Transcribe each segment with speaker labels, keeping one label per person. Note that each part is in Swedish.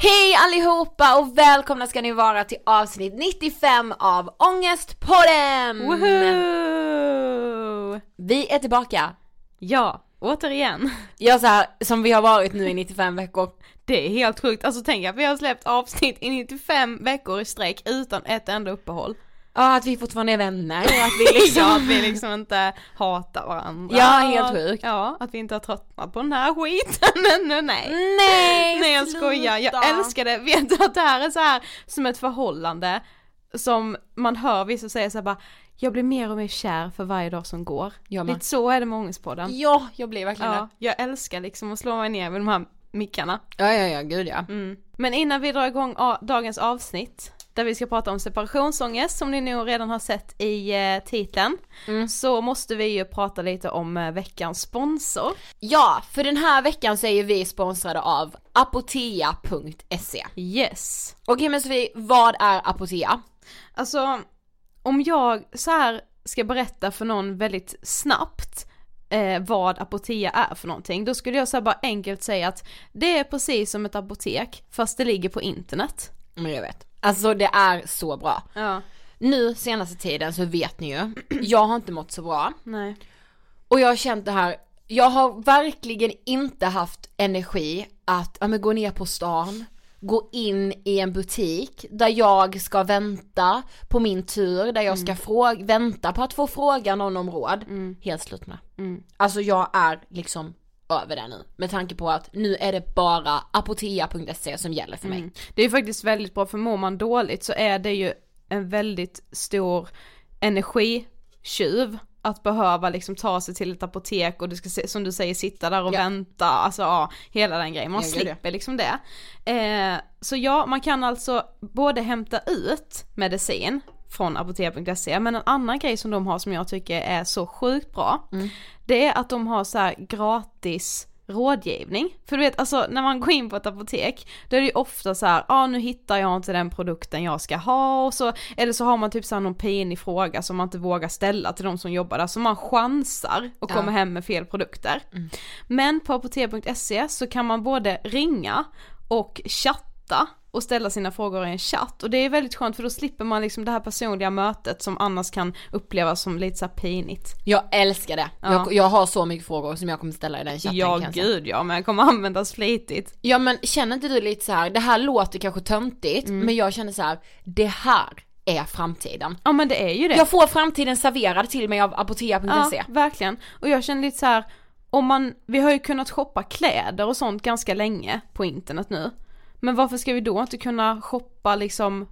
Speaker 1: Hej allihopa och välkomna ska ni vara till avsnitt 95 av Ångestpodden!
Speaker 2: Woohoo!
Speaker 1: Vi är tillbaka.
Speaker 2: Ja, återigen.
Speaker 1: Ja så här, som vi har varit nu i 95 veckor.
Speaker 2: Det är helt sjukt, alltså tänk att vi har släppt avsnitt i 95 veckor i sträck utan ett enda uppehåll.
Speaker 1: Ja, att vi fortfarande är vänner och att vi liksom...
Speaker 2: ja, att vi liksom inte hatar varandra.
Speaker 1: Ja, helt sjukt.
Speaker 2: Ja, att vi inte har tröttnat på den här skiten ännu, nej.
Speaker 1: Nej,
Speaker 2: Nej jag skojar, jag älskar det. Vet du att det här är så här som ett förhållande som man hör vissa säga så här bara jag blir mer och mer kär för varje dag som går.
Speaker 1: Med.
Speaker 2: Lite så är det med Ångestpodden.
Speaker 1: Ja, jag blir verkligen
Speaker 2: Ja, jag älskar liksom att slå mig ner vid de här mickarna.
Speaker 1: det. Ja, ja, ja, gud ja.
Speaker 2: Mm. Men innan vi drar igång dagens avsnitt, där vi ska prata om separationsångest som ni nog redan har sett i eh, titeln,
Speaker 1: Mm.
Speaker 2: så måste vi ju prata lite om eh, veckans sponsor.
Speaker 1: Ja, för den här veckan så är ju vi sponsrade av apotea.se.
Speaker 2: Yes.
Speaker 1: Okej men Sofie, vad är Apotea?
Speaker 2: Alltså, om jag så här ska berätta för någon väldigt snabbt eh, vad Apotea är för någonting, då skulle jag så bara enkelt säga att det är precis som ett apotek, fast det ligger på internet.
Speaker 1: Men jag vet. Alltså det är så bra.
Speaker 2: Ja.
Speaker 1: Nu senaste tiden så vet ni ju, jag har inte mått så bra.
Speaker 2: Nej.
Speaker 1: Och jag har känt det här, jag har verkligen inte haft energi att ja, men gå ner på stan, gå in i en butik där jag ska vänta på min tur, där jag ska fråga, vänta på att få fråga någon om råd. Helt slut med.
Speaker 2: Mm.
Speaker 1: Alltså jag är liksom över det nu. Med tanke på att nu är det bara apotea.se som gäller för mig.
Speaker 2: Mm. Det är faktiskt väldigt bra, för mår man dåligt så är det ju en väldigt stor energitjuv att behöva liksom ta sig till ett apotek och du ska som du säger sitta där och
Speaker 1: Ja.
Speaker 2: vänta, alltså ja, hela den grejen, man
Speaker 1: Ja, gud,
Speaker 2: slipper liksom det. Eh, så ja, man kan alltså både hämta ut medicin från apotea.se, men en annan grej som de har som jag tycker är så sjukt bra, det är att de har så här gratis rådgivning. För du vet, alltså när man går in på ett apotek, då är det ju ofta så här, ja ah, nu hittar jag inte den produkten jag ska ha och så, eller så har man typ så här någon pinig fråga som man inte vågar ställa till de som jobbar där, så man chansar och
Speaker 1: Ja.
Speaker 2: kommer hem med fel produkter. Men på apotek.se så kan man både ringa och chatta och ställa sina frågor i en chatt och det är väldigt skönt för då slipper man liksom det här personliga mötet som annars kan upplevas som lite så här pinigt.
Speaker 1: Jag älskar det.
Speaker 2: Ja.
Speaker 1: Jag, jag har så mycket frågor som jag kommer ställa i den chatten
Speaker 2: Ja gud ja, men jag kommer användas flitigt.
Speaker 1: Ja men känner inte du lite så här, det här låter kanske töntigt men jag känner så här, det här är framtiden.
Speaker 2: Ja men det är ju det.
Speaker 1: Jag får framtiden serverad till mig av apotea.se.
Speaker 2: Ja, verkligen. Och jag känner lite så här, om man, vi har ju kunnat shoppa kläder och sånt ganska länge på internet nu. Men varför ska vi då inte kunna shoppa liksom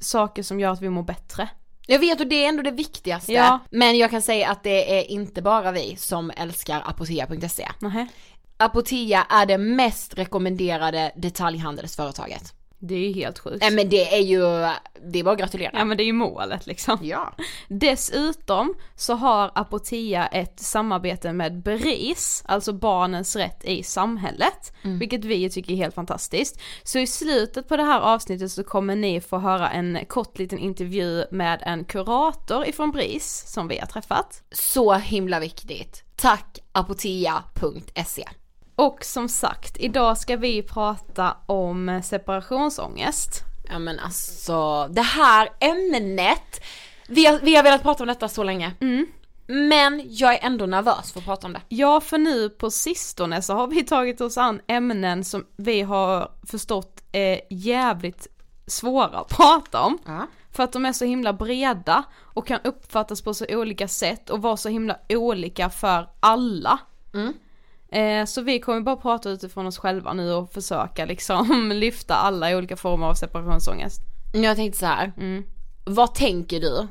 Speaker 2: saker som gör att vi mår bättre?
Speaker 1: Jag vet och det är ändå det viktigaste.
Speaker 2: Ja.
Speaker 1: Men jag kan säga att det är inte bara vi som älskar apotea.se. Apotea är det mest rekommenderade detaljhandelsföretaget.
Speaker 2: Det är ju helt sjukt.
Speaker 1: Nej men det är ju, det är bara att gratulera.
Speaker 2: Ja men det är ju målet liksom.
Speaker 1: Ja.
Speaker 2: Dessutom så har Apotea ett samarbete med BRIS, alltså Barnens Rätt i Samhället, vilket vi tycker är helt fantastiskt. Så i slutet på det här avsnittet så kommer ni få höra en kort liten intervju med en kurator ifrån BRIS som vi har träffat.
Speaker 1: Så himla viktigt. Tack apotea.se.
Speaker 2: Och som sagt, idag ska vi prata om separationsångest.
Speaker 1: Ja men alltså, det här ämnet, vi har, vi har velat prata om detta så länge. Men jag är ändå nervös för att prata om det.
Speaker 2: Ja, för nu på sistone så har vi tagit oss an ämnen som vi har förstått är jävligt svåra att prata om.
Speaker 1: Ja.
Speaker 2: För att de är så himla breda och kan uppfattas på så olika sätt och vara så himla olika för alla.
Speaker 1: Mm.
Speaker 2: Eh, så vi kommer bara prata utifrån oss själva nu och försöka liksom lyfta alla olika former av separationsångest.
Speaker 1: Jag tänkte så här.
Speaker 2: Mm.
Speaker 1: vad tänker du?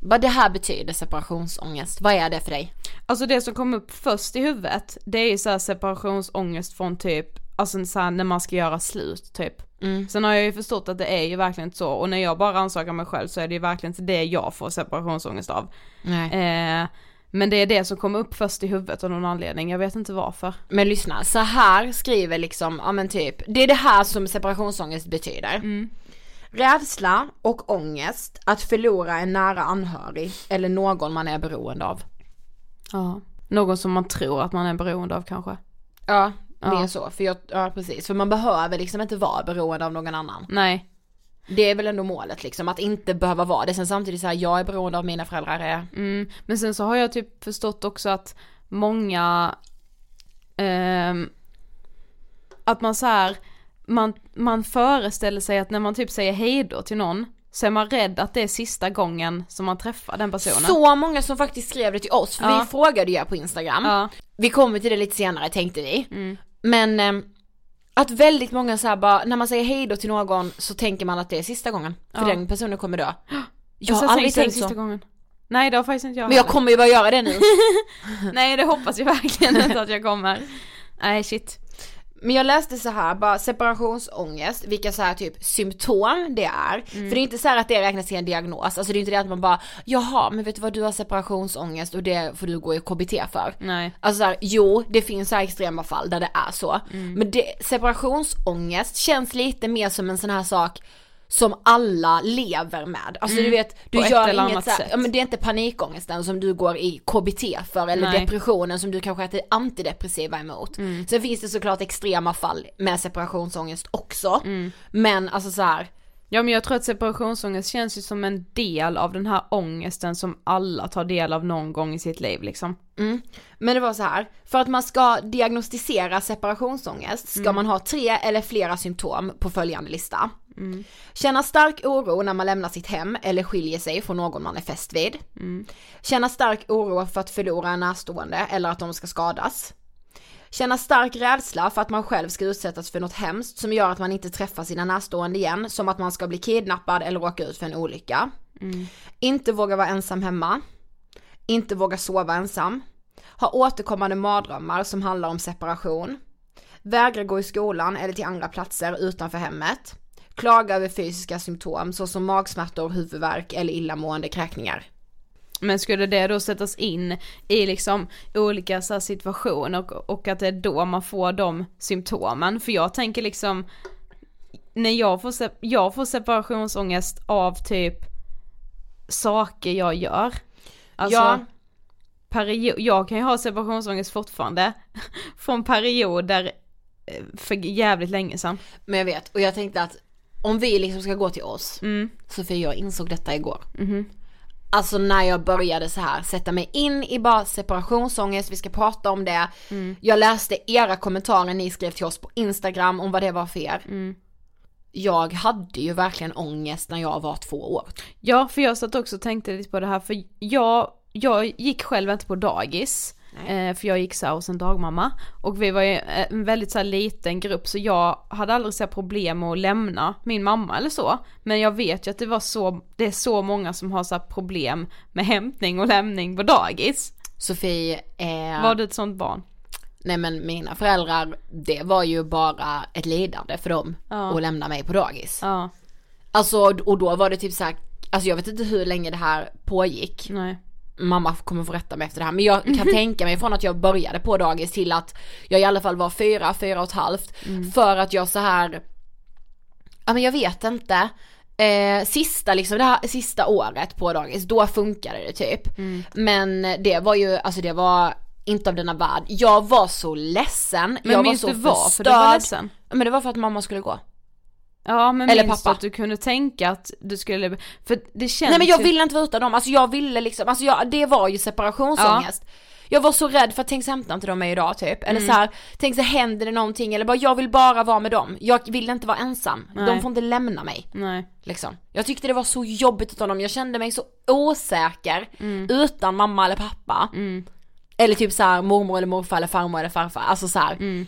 Speaker 1: Vad det här betyder separationsångest, vad är det för dig?
Speaker 2: Alltså det som kom upp först i huvudet, det är ju så här separationsångest från typ, alltså så här när man ska göra slut typ.
Speaker 1: Mm.
Speaker 2: Sen har jag ju förstått att det är ju verkligen inte så och när jag bara rannsakar mig själv så är det ju verkligen inte det jag får separationsångest av.
Speaker 1: Nej.
Speaker 2: Eh, men det är det som kom upp först i huvudet av någon anledning, jag vet inte varför.
Speaker 1: Men lyssna, så här skriver liksom, ja men typ, det är det här som separationsångest betyder.
Speaker 2: Mm.
Speaker 1: Rädsla och ångest att förlora en nära anhörig eller någon man är beroende av.
Speaker 2: Ja. Någon som man tror att man är beroende av kanske.
Speaker 1: Ja, det
Speaker 2: Ja.
Speaker 1: är så. För jag, ja precis, för man behöver liksom inte vara beroende av någon annan.
Speaker 2: Nej.
Speaker 1: Det är väl ändå målet liksom, att inte behöva vara det. Sen samtidigt så här, jag är beroende av mina föräldrar. Är,
Speaker 2: Mm. Men sen så har jag typ förstått också att många, ehm, att man så här, man, man föreställer sig att när man typ säger hejdå till någon, så är man rädd att det är sista gången som man träffar den personen.
Speaker 1: Så många som faktiskt skrev det till oss, för
Speaker 2: Ja.
Speaker 1: vi frågade ju på Instagram.
Speaker 2: Ja.
Speaker 1: Vi kommer till det lite senare tänkte vi.
Speaker 2: Mm.
Speaker 1: Men ehm, att väldigt många så här bara, när man säger hejdå till någon så tänker man att det är sista gången. För
Speaker 2: Ja.
Speaker 1: den personen kommer dö. Jag har aldrig tänkt
Speaker 2: sista
Speaker 1: så.
Speaker 2: gången. Nej det har faktiskt inte jag
Speaker 1: Men jag
Speaker 2: heller.
Speaker 1: kommer ju bara göra det nu.
Speaker 2: Nej det hoppas jag verkligen inte att jag kommer. Nej shit.
Speaker 1: Men jag läste så här, bara separationsångest, vilka så här typ symptom det är.
Speaker 2: Mm.
Speaker 1: För det är inte så här att det räknas till en diagnos, alltså det är inte det att man bara, jaha men vet du vad du har separationsångest och det får du gå i KBT för.
Speaker 2: Nej.
Speaker 1: Alltså så här, jo det finns så extrema fall där det är så.
Speaker 2: Mm.
Speaker 1: Men det, separationsångest känns lite mer som en sån här sak som alla lever med. Alltså du vet, du
Speaker 2: Mm. På
Speaker 1: gör inget
Speaker 2: annat
Speaker 1: så här,
Speaker 2: sätt.
Speaker 1: ja men det är inte panikångesten som du går i KBT för eller
Speaker 2: Nej.
Speaker 1: depressionen som du kanske äter antidepressiva emot.
Speaker 2: Mm.
Speaker 1: Sen finns det såklart extrema fall med separationsångest också.
Speaker 2: Mm.
Speaker 1: Men alltså så här,
Speaker 2: Ja men jag tror att separationsångest känns ju som en del av den här ångesten som alla tar del av någon gång i sitt liv liksom.
Speaker 1: Mm. Men det var så här, för att man ska diagnostisera separationsångest ska man ha tre eller flera symptom på följande lista. Känna stark oro när man lämnar sitt hem eller skiljer sig från någon man är fäst vid. Känna stark oro för att förlora en närstående eller att de ska skadas. Känna stark rädsla för att man själv ska utsättas för något hemskt som gör att man inte träffar sina närstående igen, som att man ska bli kidnappad eller råka ut för en olycka. Inte våga vara ensam hemma. Inte våga sova ensam. Ha återkommande mardrömmar som handlar om separation. Vägra gå i skolan eller till andra platser utanför hemmet. Klaga över fysiska symptom såsom magsmärtor, huvudvärk eller illamående kräkningar.
Speaker 2: Men skulle det då sättas in i liksom olika så situationer och, och att det är då man får de symptomen? För jag tänker liksom, när jag får, jag får separationsångest av typ saker jag gör. Alltså,
Speaker 1: Ja.
Speaker 2: perio- jag kan ju ha separationsångest fortfarande från perioder eh, för jävligt länge sedan.
Speaker 1: Men jag vet, och jag tänkte att om vi liksom ska gå till oss,
Speaker 2: Mm.
Speaker 1: Sofie jag insåg detta igår.
Speaker 2: Mhm.
Speaker 1: Alltså när jag började så här sätta mig in i bara separationsångest, vi ska prata om det.
Speaker 2: Mm.
Speaker 1: Jag läste era kommentarer ni skrev till oss på Instagram om vad det var för er.
Speaker 2: Mm.
Speaker 1: Jag hade ju verkligen ångest när jag var två år.
Speaker 2: Ja, för jag satt också och tänkte lite på det här, för jag, jag gick själv inte på dagis. Eh, för jag gick så hos en dagmamma. Och vi var ju eh, en väldigt så liten grupp så jag hade aldrig så problem med att lämna min mamma eller så. Men jag vet ju att det var så, det är så många som har så problem med hämtning och lämning på dagis.
Speaker 1: Sofie, eh,
Speaker 2: Var du ett sånt barn?
Speaker 1: nej men mina föräldrar, det var ju bara ett lidande för dem
Speaker 2: Ja.
Speaker 1: att lämna mig på dagis.
Speaker 2: Ja,
Speaker 1: Alltså och då var det typ så här, alltså jag vet inte hur länge det här pågick.
Speaker 2: nej.
Speaker 1: Mamma kommer få rätta mig efter det här men jag kan tänka mig från att jag började på dagis till att jag i alla fall var fyra, fyra och ett halvt för att jag så här ja men jag vet inte eh, sista liksom det här sista året på dagis då funkade det typ men det var ju alltså det var inte av denna värld. Jag var så ledsen,
Speaker 2: Men
Speaker 1: jag var
Speaker 2: minns
Speaker 1: så
Speaker 2: du varför
Speaker 1: förstörd.
Speaker 2: du var ledsen?
Speaker 1: Men det var för att mamma skulle gå.
Speaker 2: Ja men
Speaker 1: Eller
Speaker 2: minns
Speaker 1: pappa.
Speaker 2: att du kunde tänka att du skulle, för det känns
Speaker 1: Nej men jag
Speaker 2: ju...
Speaker 1: ville inte vara utan dem, alltså jag ville liksom, alltså jag, det var ju separationsångest. jag var så rädd för att tänk så hämtar inte de mig idag typ. Eller
Speaker 2: Mm.
Speaker 1: så här, tänk så händer det någonting eller bara jag vill bara vara med dem. Jag vill inte vara ensam. De
Speaker 2: Nej.
Speaker 1: får inte lämna mig.
Speaker 2: Nej.
Speaker 1: Liksom. Jag tyckte det var så jobbigt av dem, jag kände mig så osäker
Speaker 2: Mm.
Speaker 1: utan mamma eller pappa. Eller typ så här mormor eller morfar eller farmor eller farfar, alltså så.
Speaker 2: Mm.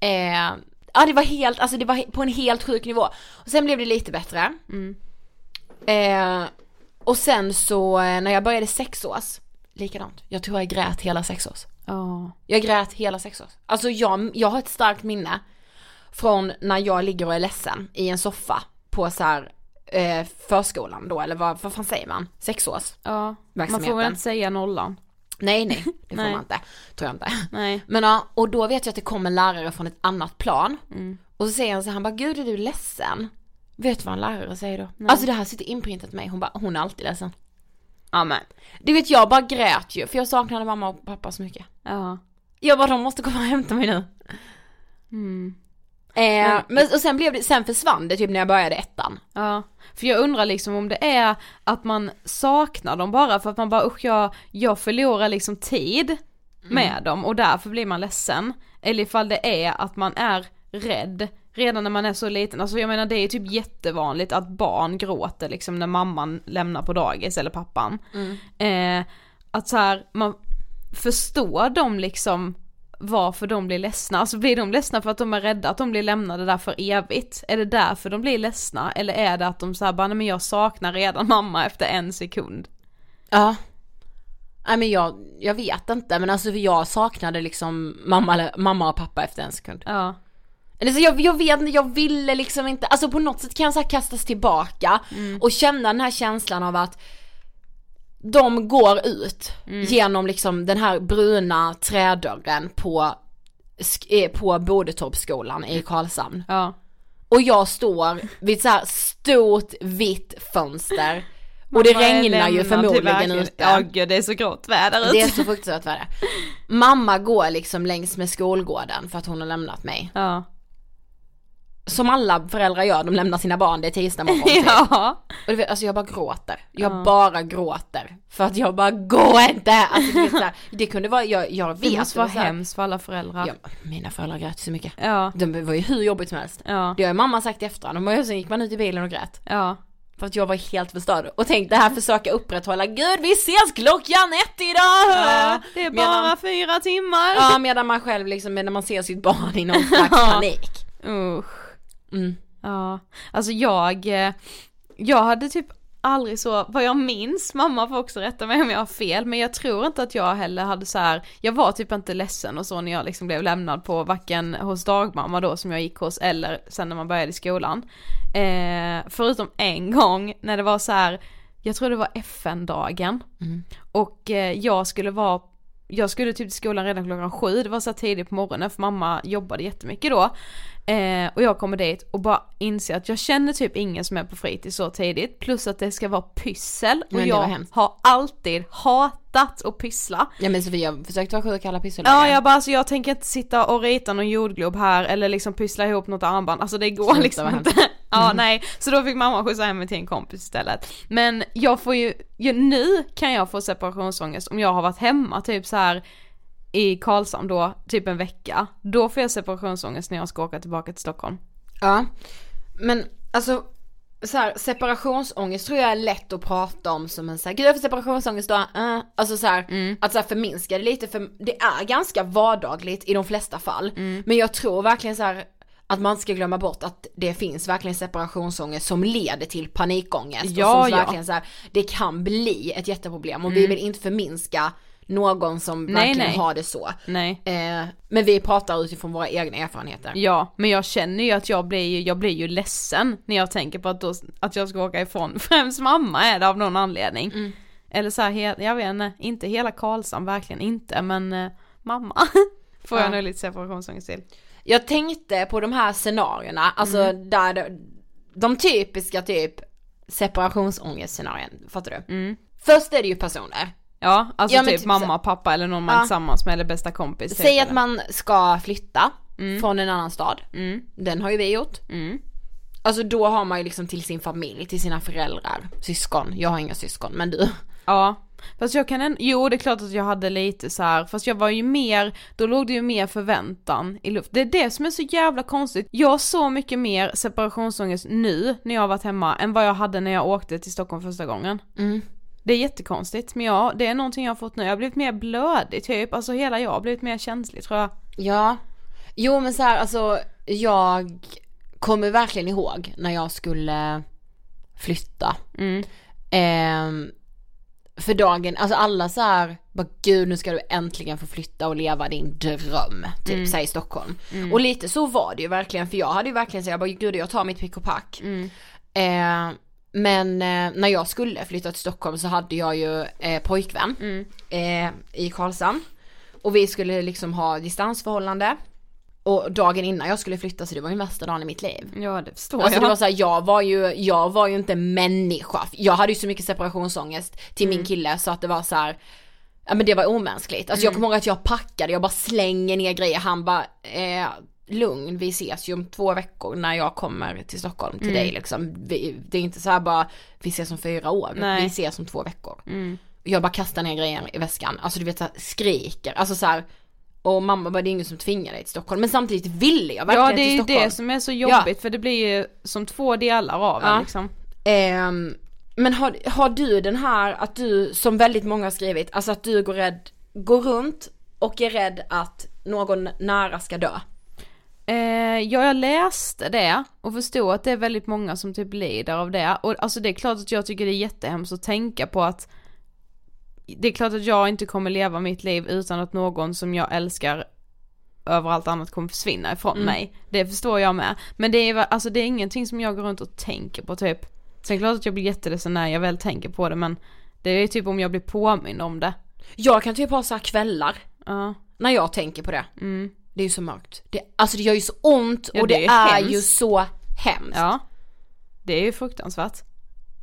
Speaker 1: Eh, ja det var helt, alltså det var på en helt sjuk nivå. Och sen blev det lite bättre.
Speaker 2: Mm.
Speaker 1: Eh, och sen så eh, när jag började sexårs, likadant. Jag tror jag grät hela sexårs.
Speaker 2: Ja.
Speaker 1: Jag grät hela sexårs. Alltså jag, jag har ett starkt minne från när jag ligger och är ledsen i en soffa på så här eh, förskolan då, eller vad, vad fan säger man? Sexårs?
Speaker 2: Ja. Man får väl inte säga nollan.
Speaker 1: Nej nej, det får
Speaker 2: Nej.
Speaker 1: man inte. Tror jag inte.
Speaker 2: Nej.
Speaker 1: Men ja, och då vet jag att det kom en lärare från ett annat plan. Och så säger han så här, han bara, gud är du ledsen? Vet du vad en lärare säger då? Alltså det här sitter inprintat i mig, hon bara, hon är alltid ledsen.
Speaker 2: Ja men.
Speaker 1: Du vet jag bara grät ju, för jag saknade mamma och pappa så mycket.
Speaker 2: Ja.
Speaker 1: Jag bara, de måste komma och hämta mig nu.
Speaker 2: Mm.
Speaker 1: Eh, men och sen blev det, sen försvann det typ när jag började ettan.
Speaker 2: Ja, för jag undrar liksom om det är att man saknar dem bara för att man bara usch jag, jag förlorar liksom tid med dem och därför blir man ledsen. Eller ifall det är att man är rädd redan när man är så liten, alltså jag menar det är typ jättevanligt att barn gråter liksom när mamman lämnar på dagis eller pappan. Eh, att så här, man förstår de liksom varför de blir ledsna, alltså blir de ledsna för att de är rädda att de blir lämnade där för evigt? Är det därför de blir ledsna? Eller är det att de säger bara nej men jag saknar redan mamma efter en sekund?
Speaker 1: Ja. Nej men jag, jag vet inte men alltså jag saknade liksom mamma, mamma och pappa efter en sekund.
Speaker 2: Ja.
Speaker 1: Eller så jag, jag vet inte, jag ville liksom inte, alltså på något sätt kan jag så kastas tillbaka och känna den här känslan av att de går ut genom liksom den här bruna trädörren på, eh, på Bodetorpsskolan i Karlshamn.
Speaker 2: Ja.
Speaker 1: Och jag står vid ett så här stort vitt fönster och det
Speaker 2: Mamma
Speaker 1: regnar ju förmodligen ute.
Speaker 2: Ja gud det är så grått väder ute.
Speaker 1: Det är så fruktansvärt väder. Mamma går liksom längs med skolgården för att hon har lämnat mig.
Speaker 2: Ja.
Speaker 1: Som alla föräldrar gör, de lämnar sina barn, det är tisdag morgon. typ.
Speaker 2: ja.
Speaker 1: Och du vet, alltså jag bara gråter. Jag
Speaker 2: Ja.
Speaker 1: bara gråter. För att jag bara, gå inte! Alltså, här, det kunde vara, jag, jag vet.
Speaker 2: Det måste vara hemskt för alla föräldrar.
Speaker 1: Ja, mina föräldrar grät så mycket.
Speaker 2: Ja.
Speaker 1: Det var ju hur jobbigt som helst.
Speaker 2: Ja.
Speaker 1: Det har ju mamma sagt i efterhand, och sen gick man ut i bilen och grät.
Speaker 2: Ja.
Speaker 1: För att jag var helt förstörd. Och tänk det här försöka upprätthålla, gud vi ses klockan ett idag!
Speaker 2: ja. Det är bara
Speaker 1: Medan-
Speaker 2: fyra timmar.
Speaker 1: Ja medan man själv liksom, när man ser sitt barn i någon slags panik.
Speaker 2: Usch.
Speaker 1: Mm.
Speaker 2: Ja, alltså jag, eh, jag hade typ aldrig så, vad jag minns, mamma får också rätta mig om jag har fel, men jag tror inte att jag heller hade så här, jag var typ inte ledsen och så när jag liksom blev lämnad på varken hos dagmamma då som jag gick hos eller sen när man började i skolan. Eh, förutom en gång när det var så här, jag tror det var FN-dagen och eh, jag skulle vara jag skulle typ till skolan redan klockan sju, det var så tidigt på morgonen för mamma jobbade jättemycket då. Eh, och jag kommer dit och bara inser att jag känner typ ingen som är på fritids så tidigt, plus att det ska vara pyssel och jag har alltid hatat att pyssla.
Speaker 1: Ja men Sofia, jag försökte vara sjuk alla pyssel.
Speaker 2: Ja jag bara alltså jag tänker inte sitta och rita någon jordglob här eller liksom pyssla ihop något armband, alltså det går
Speaker 1: Sluta,
Speaker 2: liksom inte. ja nej, så då fick mamma skjutsa hem mig till en kompis istället. Men jag får ju, ju, nu kan jag få separationsångest om jag har varit hemma typ så här i Karlshamn då, typ en vecka. Då får jag separationsångest när jag ska åka tillbaka till Stockholm.
Speaker 1: Ja. Men alltså så här, separationsångest tror jag är lätt att prata om som en såhär, gud jag får separationsångest då, uh. alltså så här, att så här förminska det lite för det är ganska vardagligt i de flesta fall. Men jag tror verkligen så här att man ska glömma bort att det finns verkligen separationsångest som leder till panikångest.
Speaker 2: Ja,
Speaker 1: och som
Speaker 2: ja.
Speaker 1: verkligen så här, det kan bli ett jätteproblem och vi vill inte förminska någon som
Speaker 2: Nej,
Speaker 1: verkligen
Speaker 2: nej.
Speaker 1: har det så.
Speaker 2: Nej.
Speaker 1: Eh, men vi pratar utifrån våra egna erfarenheter.
Speaker 2: Ja, men jag känner ju att jag blir ju, jag blir ju ledsen när jag tänker på att, då, att jag ska åka ifrån, främst mamma är det av någon anledning.
Speaker 1: Mm.
Speaker 2: Eller så här, jag vet inte, inte hela Karlshamn, verkligen inte, men eh, mamma får
Speaker 1: Ja.
Speaker 2: jag nog lite separationsångest till.
Speaker 1: Jag tänkte på de här scenarierna, alltså
Speaker 2: Mm.
Speaker 1: där det, de typiska typ separationsångestscenarien, fattar du?
Speaker 2: Mm.
Speaker 1: Först är det ju personer.
Speaker 2: Ja, alltså
Speaker 1: Ja,
Speaker 2: typ,
Speaker 1: typ
Speaker 2: mamma,
Speaker 1: så-
Speaker 2: pappa eller någon man
Speaker 1: Ja.
Speaker 2: är tillsammans med eller bästa kompis. typ,
Speaker 1: Säg att
Speaker 2: eller?
Speaker 1: man ska flytta från en annan stad.
Speaker 2: Mm.
Speaker 1: Den har ju vi gjort.
Speaker 2: Mm.
Speaker 1: Alltså då har man ju liksom till sin familj, till sina föräldrar, syskon. Jag har inga syskon, men du.
Speaker 2: Ja, Fast jag kan en, jo det är klart att jag hade lite så här, fast jag var ju mer, då låg det ju mer förväntan i luft. Det är det som är så jävla konstigt. Jag har så mycket mer separationsångest nu när jag har varit hemma än vad jag hade när jag åkte till Stockholm första gången.
Speaker 1: Mm.
Speaker 2: Det är jättekonstigt men ja, det är någonting jag har fått nu. Jag har blivit mer blödig typ, alltså hela jag har blivit mer känslig tror jag.
Speaker 1: Ja, jo men så här, alltså jag kommer verkligen ihåg när jag skulle flytta.
Speaker 2: Mm.
Speaker 1: Ehm, för dagen, alltså alla så här, bara gud nu ska du äntligen få flytta och leva din dröm, typ
Speaker 2: Mm.
Speaker 1: säg Stockholm.
Speaker 2: Mm.
Speaker 1: Och lite så var det ju verkligen för jag hade ju verkligen så jag bara gud jag tar mitt pick och pack.
Speaker 2: Mm.
Speaker 1: Eh, men eh, när jag skulle flytta till Stockholm så hade jag ju eh, pojkvän
Speaker 2: Mm.
Speaker 1: eh, i Karlshamn. Och vi skulle liksom ha distansförhållande. Och dagen innan jag skulle flytta så det var ju värsta dagen i mitt liv.
Speaker 2: Ja det förstår
Speaker 1: Alltså
Speaker 2: jag.
Speaker 1: det var så här, jag var ju, jag var ju inte människa. Jag hade ju så mycket separationsångest till min kille så att det var så här. Ja men det var omänskligt. Alltså jag kommer ihåg att jag packade, jag bara slänger ner grejer, han bara, eh, lugn vi ses ju om två veckor när jag kommer till Stockholm till dig liksom. Vi, det är inte så här bara, vi ses om fyra år,
Speaker 2: Nej.
Speaker 1: vi ses om två veckor.
Speaker 2: Mm.
Speaker 1: Jag bara kastar ner grejer i väskan, alltså du vet så här, skriker, alltså så här. Och mamma bara det är ingen som tvingar dig till Stockholm men samtidigt ville jag verkligen
Speaker 2: Ja det är
Speaker 1: till
Speaker 2: ju
Speaker 1: Stockholm.
Speaker 2: det som är så jobbigt för det blir ju som två delar av
Speaker 1: Ja.
Speaker 2: en liksom.
Speaker 1: Ehm, men har, har du den här att du, som väldigt många har skrivit, alltså att du går, rädd, går runt och är rädd att någon nära ska dö?
Speaker 2: Eh, ja, jag läste det och förstod att det är väldigt många som typ lider av det. Och alltså det är klart att jag tycker det är jättehemskt att tänka på att det är klart att jag inte kommer leva mitt liv utan att någon som jag älskar över allt annat kommer försvinna ifrån
Speaker 1: Mm.
Speaker 2: mig. Det förstår jag med. Men det är, alltså det är ingenting som jag går runt och tänker på typ. Sen är det klart att jag blir jätteledsen när jag väl tänker på det men det är typ om jag blir påmind om det.
Speaker 1: Jag kan typ ha så kvällar
Speaker 2: Ja.
Speaker 1: när jag tänker på det.
Speaker 2: Mm.
Speaker 1: Det är ju så mörkt. Det, alltså det gör ju så ont
Speaker 2: Ja,
Speaker 1: och
Speaker 2: det
Speaker 1: det,
Speaker 2: är hemskt.
Speaker 1: ju så hemskt.
Speaker 2: Ja. Det är ju fruktansvärt.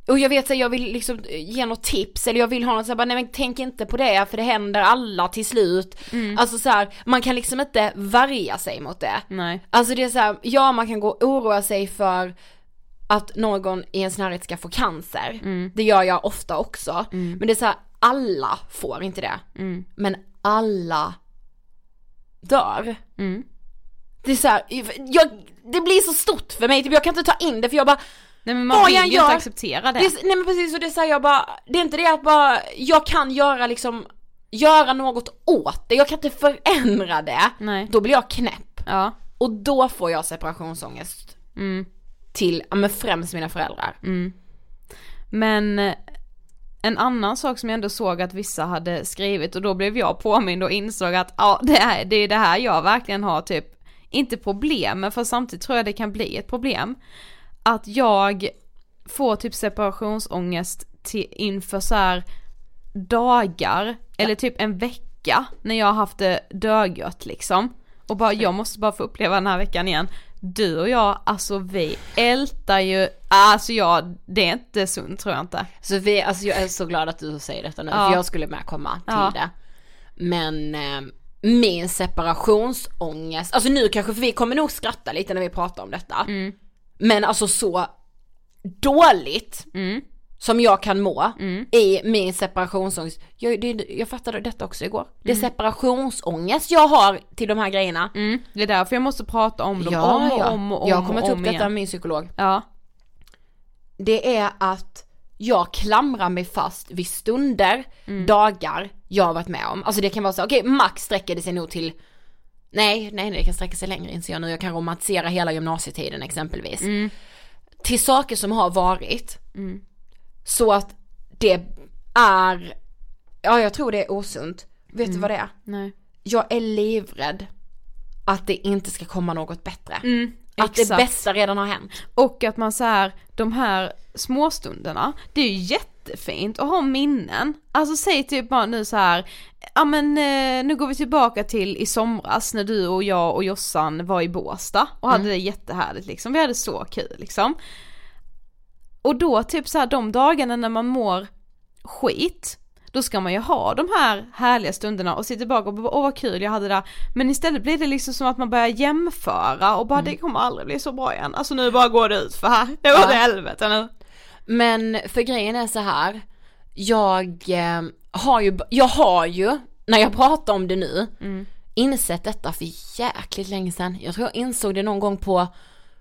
Speaker 1: Och jag vet att jag vill liksom ge något tips eller jag vill ha något så här, bara, nej men tänk inte på det för det händer alla till slut.
Speaker 2: Mm.
Speaker 1: Alltså så här, man kan liksom inte värja sig mot det.
Speaker 2: Nej.
Speaker 1: Alltså det är så här, ja man kan gå och oroa sig för att någon i ens närhet ska få cancer.
Speaker 2: Mm.
Speaker 1: Det gör jag ofta också. Men det är så här, alla får inte det.
Speaker 2: Mm.
Speaker 1: Men alla dör.
Speaker 2: Mm.
Speaker 1: Det är så här, jag, det blir så stort för mig, typ, jag kan inte ta in det för jag bara
Speaker 2: Nej men man vill
Speaker 1: jag
Speaker 2: ju
Speaker 1: gör-
Speaker 2: inte acceptera det.
Speaker 1: det är, nej men precis och det säger jag bara, det är inte det att bara, jag kan göra liksom, göra något åt det, jag kan inte förändra det.
Speaker 2: Nej.
Speaker 1: Då blir jag knäpp.
Speaker 2: Ja.
Speaker 1: Och då får jag separationsångest
Speaker 2: Mm.
Speaker 1: till, ja men främst mina föräldrar.
Speaker 2: Mm. Men en annan sak som jag ändå såg att vissa hade skrivit och då blev jag påmind och insåg att ja det, här, det är det här jag verkligen har typ, inte problem men för samtidigt tror jag det kan bli ett problem. Att jag får typ separationsångest till, inför så här dagar eller typ en vecka när jag har haft det dögött liksom. Och bara jag måste bara få uppleva den här veckan igen. Du och jag, alltså vi ältar ju, alltså jag, det är inte sunt tror jag inte.
Speaker 1: Så vi, alltså jag är så glad att du säger detta nu,
Speaker 2: Ja.
Speaker 1: för jag skulle med komma till
Speaker 2: Ja.
Speaker 1: det. Men eh, min separationsångest, alltså nu kanske, för vi kommer nog skratta lite när vi pratar om detta.
Speaker 2: Mm.
Speaker 1: Men alltså så dåligt
Speaker 2: Mm.
Speaker 1: Som jag kan må
Speaker 2: Mm.
Speaker 1: i min separationsångest. Jag, det, jag fattade detta också igår. Det är
Speaker 2: Mm.
Speaker 1: separationsångest jag har till de här grejerna.
Speaker 2: Mm, det är därför jag måste prata om dem
Speaker 1: Ja,
Speaker 2: om och
Speaker 1: ja.
Speaker 2: om och om
Speaker 1: Jag kommer ta upp detta med min psykolog.
Speaker 2: Ja.
Speaker 1: Det är att jag klamrar mig fast vid stunder,
Speaker 2: Mm.
Speaker 1: dagar jag har varit med om. Alltså det kan vara så, okej max sträcker det sig nog till Nej, nej, nej, det kan sträcka sig längre inser jag nu. Jag kan romantisera hela gymnasietiden exempelvis.
Speaker 2: Mm.
Speaker 1: Till saker som har varit.
Speaker 2: Mm.
Speaker 1: Så att det är, ja jag tror det är osunt. Vet
Speaker 2: Mm.
Speaker 1: du vad det är?
Speaker 2: Nej.
Speaker 1: Jag är livrädd att det inte ska komma något bättre.
Speaker 2: Mm,
Speaker 1: att det
Speaker 2: exakt.
Speaker 1: bästa redan har hänt.
Speaker 2: Och att man så här, de här småstunderna, det är ju jättefint att ha minnen. Alltså säg typ bara nu så här, ja men eh, nu går vi tillbaka till i somras när du och jag och Jossan var i Båstad och hade det jättehärligt liksom, vi hade så kul liksom. Och då typ så här de dagarna när man mår skit, då ska man ju ha de här härliga stunderna och se tillbaka och bara åh vad kul jag hade där. Men istället blir det liksom som att man börjar jämföra och bara det kommer aldrig bli så bra igen. Alltså nu bara går det ut för här. det var
Speaker 1: Ja.
Speaker 2: det helvete nu.
Speaker 1: Men för grejen är så här. jag eh, har ju, jag har ju, när jag pratar om det nu,
Speaker 2: Mm.
Speaker 1: insett detta för jäkligt länge sedan. Jag tror jag insåg det någon gång på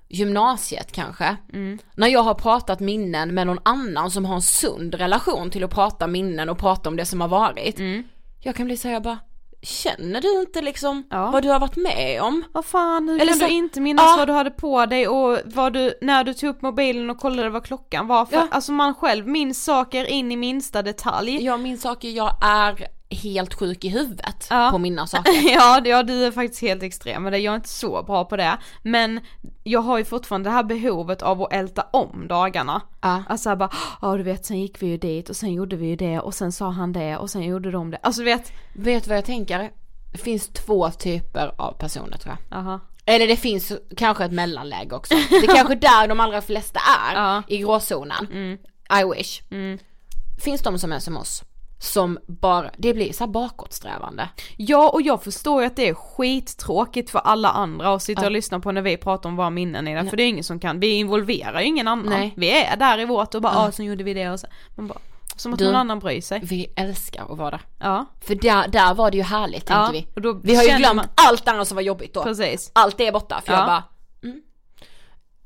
Speaker 1: gymnasiet kanske.
Speaker 2: Mm.
Speaker 1: När jag har pratat minnen med någon annan som har en sund relation till att prata minnen och prata om det som har varit.
Speaker 2: Mm.
Speaker 1: Jag kan bli så här, jag bara, känner du inte liksom
Speaker 2: Ja.
Speaker 1: vad du har varit med om?
Speaker 2: Vad fan, hur
Speaker 1: Eller
Speaker 2: kan
Speaker 1: så-
Speaker 2: du inte minnas
Speaker 1: Ja.
Speaker 2: vad du hade på dig och vad du, när du tog upp mobilen och kollade vad klockan var? För,
Speaker 1: Ja.
Speaker 2: Alltså man själv minns saker in i minsta detalj.
Speaker 1: Jag minns saker, jag är helt sjuk i huvudet
Speaker 2: Ja.
Speaker 1: på minnas saker.
Speaker 2: ja, ja, du är faktiskt helt extrem med det, jag är inte så bra på det. Men jag har ju fortfarande det här behovet av att älta om dagarna.
Speaker 1: Ja.
Speaker 2: Alltså bara, ja du vet sen gick vi ju dit och sen gjorde vi ju det och sen sa han det och sen gjorde de det. Alltså du vet,
Speaker 1: Vet du vad jag tänker? Det finns två typer av personer tror jag.
Speaker 2: aha.
Speaker 1: Eller det finns kanske ett mellanläge också. Det är kanske där de allra flesta är,
Speaker 2: Ja.
Speaker 1: i gråzonen. I wish. Finns de som är som oss, som bara, det blir så här bakåtsträvande.
Speaker 2: Ja och jag förstår ju att det är skittråkigt för alla andra att sitta
Speaker 1: Ja.
Speaker 2: och lyssna på när vi pratar om våra minnen i det, för det är ingen som kan, vi involverar ju ingen annan.
Speaker 1: Nej.
Speaker 2: Vi är där i vårt och bara,
Speaker 1: Ja.
Speaker 2: ja så gjorde vi det och så. Man bara, som att
Speaker 1: Du-
Speaker 2: någon annan bryr sig.
Speaker 1: Vi älskar att vara där.
Speaker 2: Ja,
Speaker 1: För där, där var det ju härligt
Speaker 2: Ja,
Speaker 1: vi.
Speaker 2: och då
Speaker 1: Vi har ju glömt
Speaker 2: man-
Speaker 1: allt annat som var jobbigt då.
Speaker 2: precis.
Speaker 1: Allt det är borta för
Speaker 2: Ja.
Speaker 1: jag bara.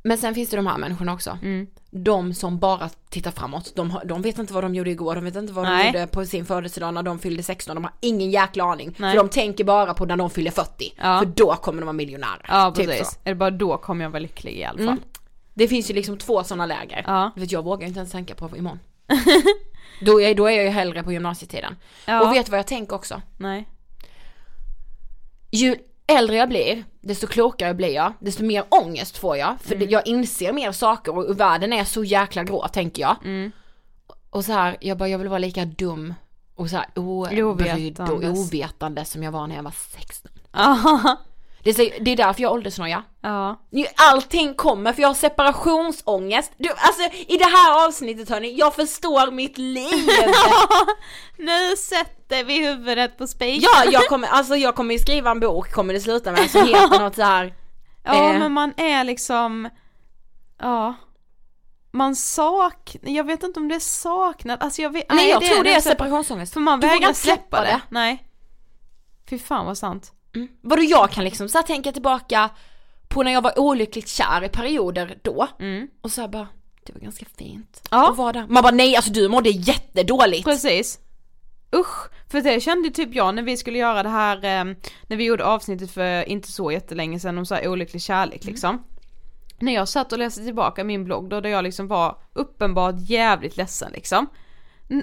Speaker 1: Men sen finns det de här människorna också.
Speaker 2: Mm.
Speaker 1: De som bara tittar framåt. De, de vet inte vad de gjorde igår, de vet inte vad de
Speaker 2: Nej.
Speaker 1: gjorde på sin födelsedag när de fyllde 16. De har ingen jäkla aning.
Speaker 2: Nej.
Speaker 1: För de tänker bara på när de fyller 40.
Speaker 2: Ja.
Speaker 1: För då kommer de vara miljonärer.
Speaker 2: Ja
Speaker 1: Typ
Speaker 2: precis,
Speaker 1: så.
Speaker 2: är det bara då kommer jag vara lycklig i alla fall.
Speaker 1: Mm. Det finns ju liksom två sådana läger.
Speaker 2: Ja.
Speaker 1: Vet jag vågar inte ens tänka på imorgon. då, är, då är jag ju hellre på gymnasietiden.
Speaker 2: Ja.
Speaker 1: Och vet vad jag tänker också?
Speaker 2: Nej.
Speaker 1: ju äldre jag blir, desto klokare blir jag, desto mer ångest får jag. För
Speaker 2: Mm.
Speaker 1: jag inser mer saker och världen är så jäkla grå tänker jag.
Speaker 2: Mm.
Speaker 1: Och så här, jag bara, jag vill vara lika dum och så här obrydd och ovetande som jag var när jag var 16. Det är, så, det är därför jag har åldersnoja.
Speaker 2: ja.
Speaker 1: Allting kommer för jag har separationsångest. Du, alltså i det här avsnittet hörni, jag förstår mitt liv.
Speaker 2: Nu sätter vi huvudet på spiken.
Speaker 1: ja, jag kommer, alltså jag kommer ju skriva en bok, kommer det sluta med, som heter något så här.
Speaker 2: Ja
Speaker 1: Eh.
Speaker 2: men man är liksom, ja. Man sak, jag vet inte om det är saknad, alltså jag vet,
Speaker 1: Nej jag tror det är separationsångest.
Speaker 2: För man vägrar släppa det.
Speaker 1: det.
Speaker 2: Nej. Fy fan vad sant.
Speaker 1: Mm. Vadå jag kan liksom så här tänka tillbaka på när jag var olyckligt kär i perioder då.
Speaker 2: Mm.
Speaker 1: Och så här bara, det var ganska fint
Speaker 2: Ja.
Speaker 1: att vara där. Man bara nej alltså du mådde jättedåligt.
Speaker 2: Precis. Usch, för det kände typ jag när vi skulle göra det här, eh, när vi gjorde avsnittet för inte så jättelänge sedan om så här olycklig kärlek liksom. När jag satt och läste tillbaka min blogg då, där jag liksom var uppenbart jävligt ledsen liksom.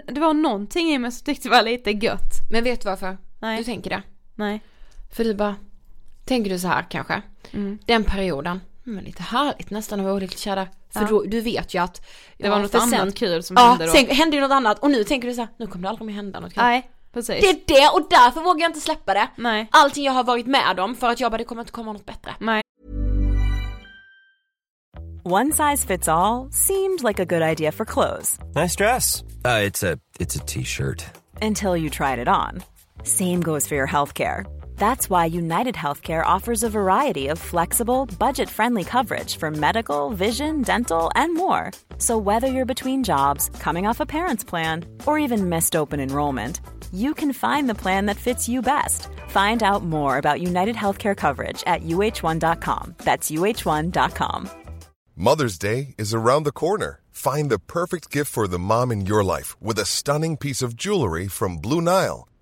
Speaker 2: Det var någonting i mig som tyckte det var lite gött.
Speaker 1: Men vet du varför?
Speaker 2: Nej.
Speaker 1: Du tänker det?
Speaker 2: Nej.
Speaker 1: För du bara, tänker du så här kanske?
Speaker 2: Mm.
Speaker 1: Den perioden, men lite härligt nästan att vara olyckligt kär där. För
Speaker 2: Ja.
Speaker 1: då, du vet ju att
Speaker 2: Det var något annat kul som
Speaker 1: Ja,
Speaker 2: hände då.
Speaker 1: sen hände ju något annat och nu tänker du så här, nu kommer det aldrig mer hända något kul.
Speaker 2: Nej, precis.
Speaker 1: Det är det och därför vågar jag inte släppa det.
Speaker 2: Nej.
Speaker 1: Allting jag har varit med om för att jag bara, det kommer inte komma något bättre.
Speaker 2: Nej.
Speaker 3: One size fits all seemed like a good idea for clothes
Speaker 4: Nice dress. Uh, it's a it's a t-shirt.
Speaker 3: until you tried it on. Same goes for your healthcare. That's why United Healthcare offers a variety of flexible, budget friendly coverage for medical, vision, dental, and more. So, whether you're between jobs, coming off a parent's plan, or even missed open enrollment, you can find the plan that fits you best. Find out more about United Healthcare coverage at uh1.com. That's uh1.com.
Speaker 5: Mother's Day is around the corner. Find the perfect gift for the mom in your life with a stunning piece of jewelry from Blue Nile.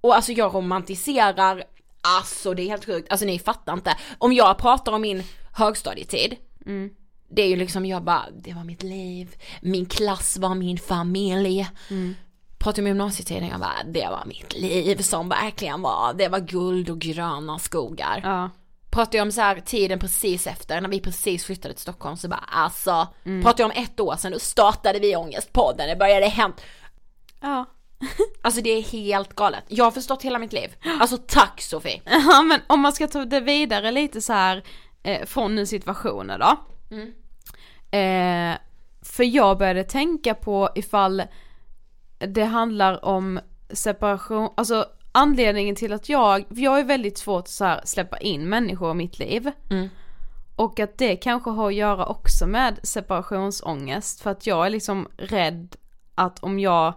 Speaker 1: Och alltså jag romantiserar, alltså det är helt sjukt, alltså ni fattar inte. Om jag pratar om min högstadietid,
Speaker 2: Mm.
Speaker 1: det är ju liksom jag bara, det var mitt liv, min klass var min familj.
Speaker 2: Mm.
Speaker 1: Pratar om gymnasietiden, jag bara, det var mitt liv som verkligen var, det var guld och gröna skogar.
Speaker 2: Ja.
Speaker 1: Pratar jag om så här tiden precis efter, när vi precis flyttade till Stockholm så bara alltså,
Speaker 2: Mm.
Speaker 1: pratar jag om ett år sedan, då startade vi Ångestpodden, det började hända.
Speaker 2: Ja.
Speaker 1: Alltså det är helt galet. Jag har förstått hela mitt liv. Alltså tack Sofie.
Speaker 2: Ja men om man ska ta det vidare lite så här eh, från nu situationer då.
Speaker 1: Mm.
Speaker 2: Eh, för jag började tänka på ifall det handlar om separation, alltså anledningen till att jag, för jag är väldigt svårt att så här släppa in människor i mitt liv.
Speaker 1: Mm.
Speaker 2: Och att det kanske har att göra också med separationsångest för att jag är liksom rädd att om jag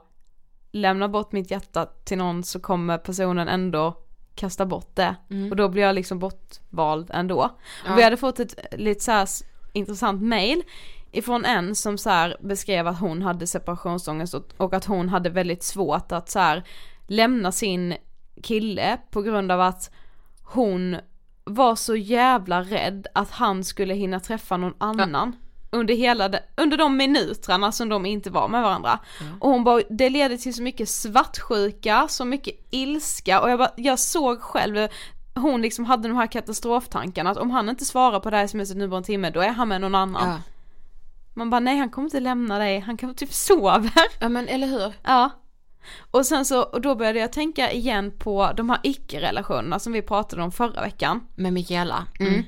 Speaker 2: lämnar bort mitt hjärta till någon så kommer personen ändå kasta bort det.
Speaker 1: Mm.
Speaker 2: Och då blir jag liksom bortvald ändå.
Speaker 1: Ja.
Speaker 2: Och vi hade fått ett lite så här s- intressant mail ifrån en som så här beskrev att hon hade separationsångest och, att hon hade väldigt svårt att så här lämna sin kille på grund av att hon var så jävla rädd att han skulle hinna träffa någon annan under hela de, under de minuterna som de inte var med varandra. Och hon bara, det leder till så mycket svartsjuka, så mycket ilska och jag bara, jag såg själv hon liksom hade de här katastroftankarna att om han inte svarar på det här smset nu på en timme då är han med någon annan.
Speaker 1: Ja.
Speaker 2: Man bara nej han kommer inte lämna dig, han kanske typ sover.
Speaker 1: Ja men eller hur?
Speaker 2: Ja. Och sen så, och då började jag tänka igen på de här icke-relationerna som vi pratade om förra veckan.
Speaker 1: Med Mikaela.
Speaker 2: Mm.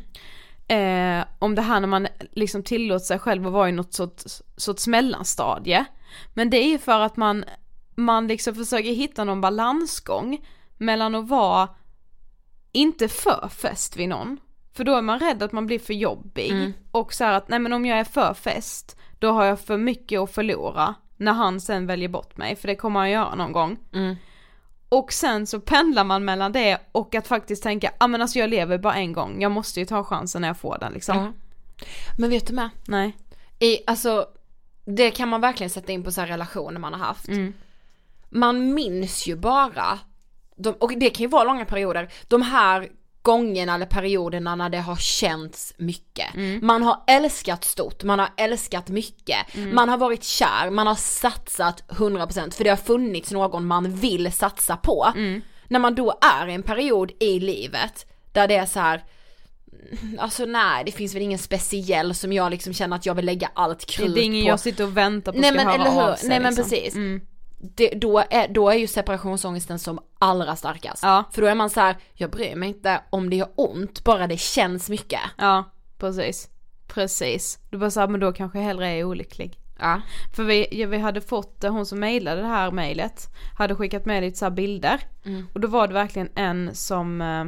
Speaker 2: Eh, om det här när man liksom tillåter sig själv att vara i något sorts, sorts mellanstadie. Men det är ju för att man, man liksom försöker hitta någon balansgång mellan att vara inte för fäst vid någon. För då är man rädd att man blir för jobbig.
Speaker 1: Mm.
Speaker 2: Och så här att nej men om jag är för fäst, då har jag för mycket att förlora. När han sen väljer bort mig, för det kommer han göra någon gång.
Speaker 1: Mm.
Speaker 2: Och sen så pendlar man mellan det och att faktiskt tänka, ja ah, men alltså jag lever bara en gång, jag måste ju ta chansen när jag får den liksom.
Speaker 1: Ja. Men vet du med?
Speaker 2: Nej.
Speaker 1: I, alltså, det kan man verkligen sätta in på så här relationer man har haft.
Speaker 2: Mm.
Speaker 1: Man minns ju bara, de, och det kan ju vara långa perioder, de här gångerna eller perioderna när det har känts mycket. Man har älskat stort, man har älskat mycket, man har varit kär, man har satsat 100% för det har funnits någon man vill satsa på. När man då är i en period i livet där det är så här Alltså nej, det finns väl ingen speciell som jag liksom känner att jag vill lägga allt krut
Speaker 2: Det är ingen
Speaker 1: på.
Speaker 2: jag sitter och väntar på
Speaker 1: Nej
Speaker 2: ska
Speaker 1: men
Speaker 2: höra
Speaker 1: eller hur,
Speaker 2: av sig,
Speaker 1: nej men
Speaker 2: liksom.
Speaker 1: precis.
Speaker 2: Mm.
Speaker 1: Det, då, är, då är ju separationsångesten som allra starkast.
Speaker 2: Ja.
Speaker 1: För då är man så här, jag bryr mig inte om det gör ont, bara det känns mycket.
Speaker 2: Ja, precis. Precis. Du bara såhär, men då kanske jag hellre är olycklig.
Speaker 1: Ja.
Speaker 2: För vi, ja, vi hade fått, eh, hon som mejlade det här mejlet, hade skickat med lite så bilder.
Speaker 1: Mm.
Speaker 2: Och då var det verkligen en som eh,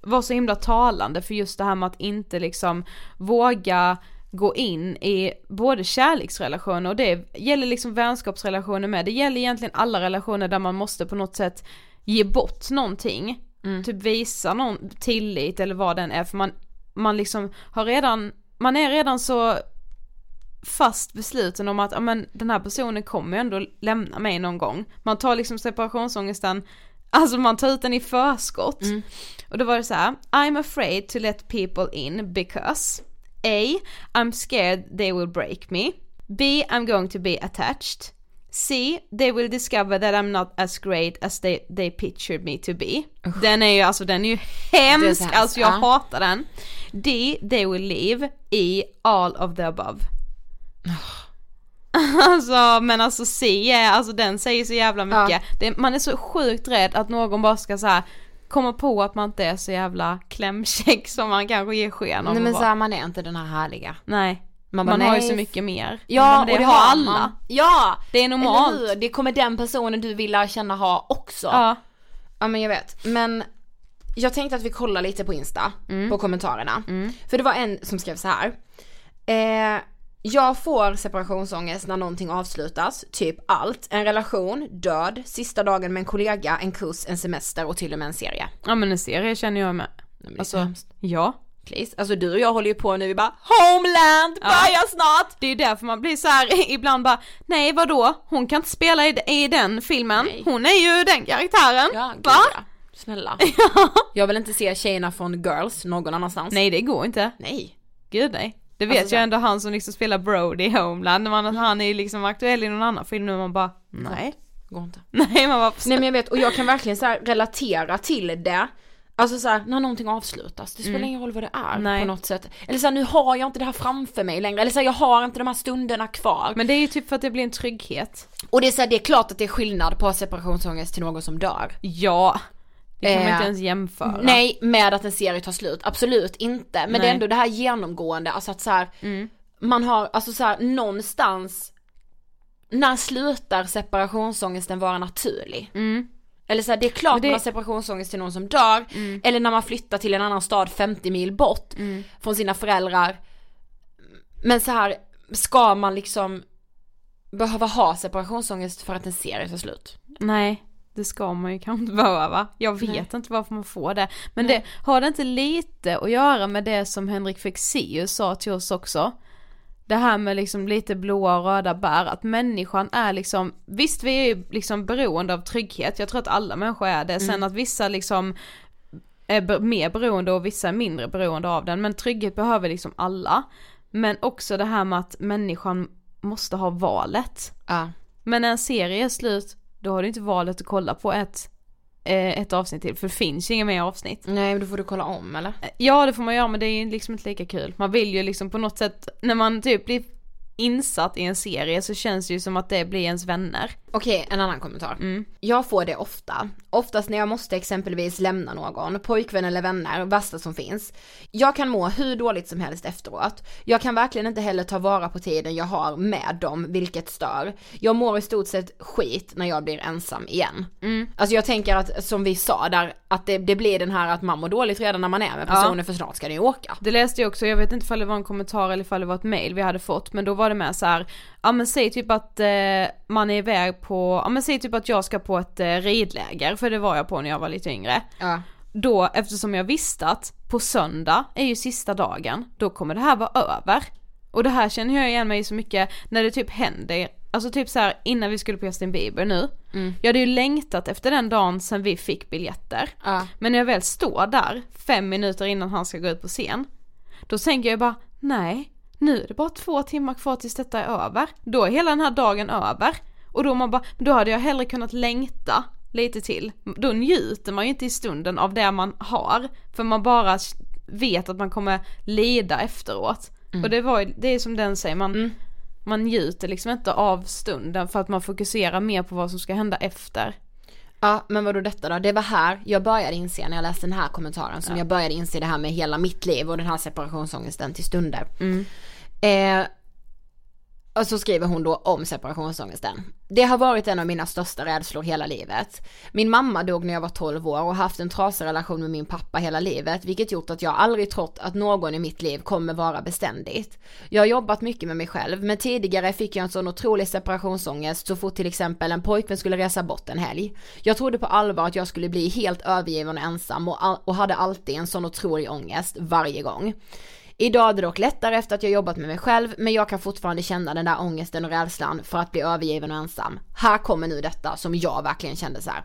Speaker 2: var så himla talande för just det här med att inte liksom våga gå in i både kärleksrelationer och det gäller liksom vänskapsrelationer med. Det gäller egentligen alla relationer där man måste på något sätt ge bort någonting. Typ visa någon tillit eller vad den är för man, man liksom har redan, man är redan så fast besluten om att ja, men, den här personen kommer ändå lämna mig någon gång. Man tar liksom separationsångesten, alltså man tar ut den i förskott. Och då var det så här: I'm afraid to let people in because A. I'm scared they will break me. B. I'm going to be attached. C. They will discover that I'm not as great as they, they pictured me to be. Den är ju alltså, den är ju hemsk,
Speaker 1: hemskt,
Speaker 2: alltså jag
Speaker 1: ja.
Speaker 2: hatar den. D. They will leave. E. All of the above. Alltså men alltså C är, alltså den säger så jävla mycket. Det, man är så sjukt rädd att någon bara ska så här komma på att man inte är så jävla klämkäck som man kanske ger sken av
Speaker 1: Nej men
Speaker 2: vara.
Speaker 1: så här, man är inte den här härliga.
Speaker 2: Nej.
Speaker 1: Man
Speaker 2: Man,
Speaker 1: bara,
Speaker 2: har ju så mycket mer.
Speaker 1: Ja,
Speaker 2: men det,
Speaker 1: och det
Speaker 2: har alla.
Speaker 1: man. Ja!
Speaker 2: Det är normalt.
Speaker 1: Det kommer den personen du vill lära känna ha också.
Speaker 2: Ja.
Speaker 1: Ja men jag vet, men jag tänkte att vi kollar lite på Insta,
Speaker 2: Mm.
Speaker 1: på kommentarerna. För det var en som skrev så här. Eh, jag får separationsångest när någonting avslutas, typ allt. En relation, död, sista dagen med en kollega, en kurs, en semester och till och med en serie.
Speaker 2: Ja men en serie känner jag med.
Speaker 1: Men
Speaker 2: Alltså, ja.
Speaker 1: Please. Alltså du och jag håller ju på nu, vi bara Homeland,
Speaker 2: Ja.
Speaker 1: börjar snart!
Speaker 2: Det är ju därför man blir så här ibland bara, nej vadå, hon kan inte spela i, i den filmen,
Speaker 1: Nej.
Speaker 2: hon är ju den karaktären.
Speaker 1: Ja, gud,
Speaker 2: Va?
Speaker 1: ja. Snälla. Jag vill inte se tjejerna från Girls någon annanstans.
Speaker 2: Nej det går inte.
Speaker 1: Nej.
Speaker 2: Gud nej. Det vet
Speaker 1: Alltså,
Speaker 2: ju
Speaker 1: så-
Speaker 2: ändå han som liksom spelar Brody i Homeland, när man, han är ju liksom aktuell i någon annan film nu man bara, nej.
Speaker 1: Går inte.
Speaker 2: Nej man bara,
Speaker 1: Nej men jag vet, och jag kan verkligen så här relatera till det. Alltså så här, när någonting avslutas, det spelar
Speaker 2: Mm.
Speaker 1: ingen roll vad det är
Speaker 2: Nej.
Speaker 1: på något sätt. Eller så här, nu har jag inte det här framför mig längre, eller så här, jag har inte de här stunderna kvar.
Speaker 2: Men det är ju typ för att det blir en trygghet.
Speaker 1: Och det är så här, det är klart att det är skillnad på separationsångest till någon som dör.
Speaker 2: Ja. Det kan man
Speaker 1: Eh,
Speaker 2: inte ens jämföra.
Speaker 1: Nej, med att en serie tar slut, absolut inte. Men det
Speaker 2: Nej.
Speaker 1: är ändå det här genomgående, alltså att så här,
Speaker 2: Mm.
Speaker 1: man har, alltså så här, någonstans, när slutar separationsångesten vara naturlig?
Speaker 2: Mm.
Speaker 1: Eller så här, det är klart
Speaker 2: det-
Speaker 1: man har separationsångest till någon som dör,
Speaker 2: Mm.
Speaker 1: eller när man flyttar till en annan stad 50 mil bort
Speaker 2: Mm.
Speaker 1: från sina föräldrar. Men så här, ska man liksom behöva ha separationsångest för att en serie tar slut?
Speaker 2: Nej, det ska man ju kanske inte behöva. Jag vet
Speaker 1: Nej.
Speaker 2: inte varför man får det. Men
Speaker 1: Nej.
Speaker 2: det har det inte lite att göra med det som Henrik Fexeus sa till oss också? Det här med liksom lite blåa och röda bär, att människan är liksom, visst vi är ju liksom beroende av trygghet, jag tror att alla människor är det, sen
Speaker 1: Mm.
Speaker 2: att vissa liksom är mer beroende och vissa är mindre beroende av den, men trygghet behöver liksom alla. Men också det här med att människan måste ha valet.
Speaker 1: Ja.
Speaker 2: Men när en serie är slut, då har du inte valet att kolla på ett, eh, ett avsnitt till, för det finns ju inga mer avsnitt.
Speaker 1: Nej men då får du kolla om eller?
Speaker 2: Ja det får man göra men det är ju liksom inte lika kul. Man vill ju liksom på något sätt, när man typ blir insatt i en serie så känns det ju som att det blir ens vänner.
Speaker 1: Okej, en annan kommentar.
Speaker 2: Mm.
Speaker 1: Jag får det ofta. Oftast när jag måste exempelvis lämna någon, pojkvän eller vänner, värsta som finns. Jag kan må hur dåligt som helst efteråt. Jag kan verkligen inte heller ta vara på tiden jag har med dem, vilket stör. Jag mår i stort sett skit när jag blir ensam igen.
Speaker 2: Mm.
Speaker 1: Alltså jag tänker att, som vi sa där, att det, det blir den här att man mår dåligt redan när man är med
Speaker 2: Ja.
Speaker 1: personen för snart ska ni åka.
Speaker 2: Det läste jag också, jag vet inte ifall det var en kommentar eller ifall det var ett mail vi hade fått, men då var det med så här, ja men säg typ att eh, man är iväg på, ja men säg typ att jag ska på ett eh, ridläger, för det var jag på när jag var lite yngre.
Speaker 1: Ja.
Speaker 2: Då, eftersom jag visste att på söndag är ju sista dagen, då kommer det här vara över. Och det här känner jag igen mig så mycket när det typ händer, alltså typ så här innan vi skulle på Justin Bieber nu.
Speaker 1: Mm.
Speaker 2: Jag hade ju längtat efter den dagen sen vi fick biljetter.
Speaker 1: Ja.
Speaker 2: Men när jag väl står där, fem minuter innan han ska gå ut på scen, då tänker jag bara, nej, nu är det bara två timmar kvar tills detta är över. Då är hela den här dagen över. Och då man bara, då hade jag hellre kunnat längta lite till. Då njuter man ju inte i stunden av det man har, för man bara vet att man kommer lida efteråt. Och det var ju- det är som den säger, man, man njuter liksom inte av stunden för att man fokuserar mer på vad som ska hända efter.
Speaker 1: Ja, men vadå detta då? Det var här jag började inse när jag läste den här kommentaren som jag började inse det här med hela mitt liv och den här separationsångesten till stunder. Eh, och så skriver hon då om separationsångesten. Det har varit en av mina största rädslor hela livet. Min mamma dog när jag var 12 år och har haft en trasig relation med min pappa hela livet, vilket gjort att jag aldrig trott att någon i mitt liv kommer vara beständigt. Jag har jobbat mycket med mig själv, men tidigare fick jag en sån otrolig separationsångest så fort till exempel en pojkvän skulle resa bort en helg. Jag trodde på allvar att jag skulle bli helt övergiven och ensam och, all- och hade alltid en sån otrolig ångest varje gång. Idag är det dock lättare efter att jag jobbat med mig själv, men jag kan fortfarande känna den där ångesten och rädslan för att bli övergiven och ensam. Här kommer nu detta som jag verkligen kände så här.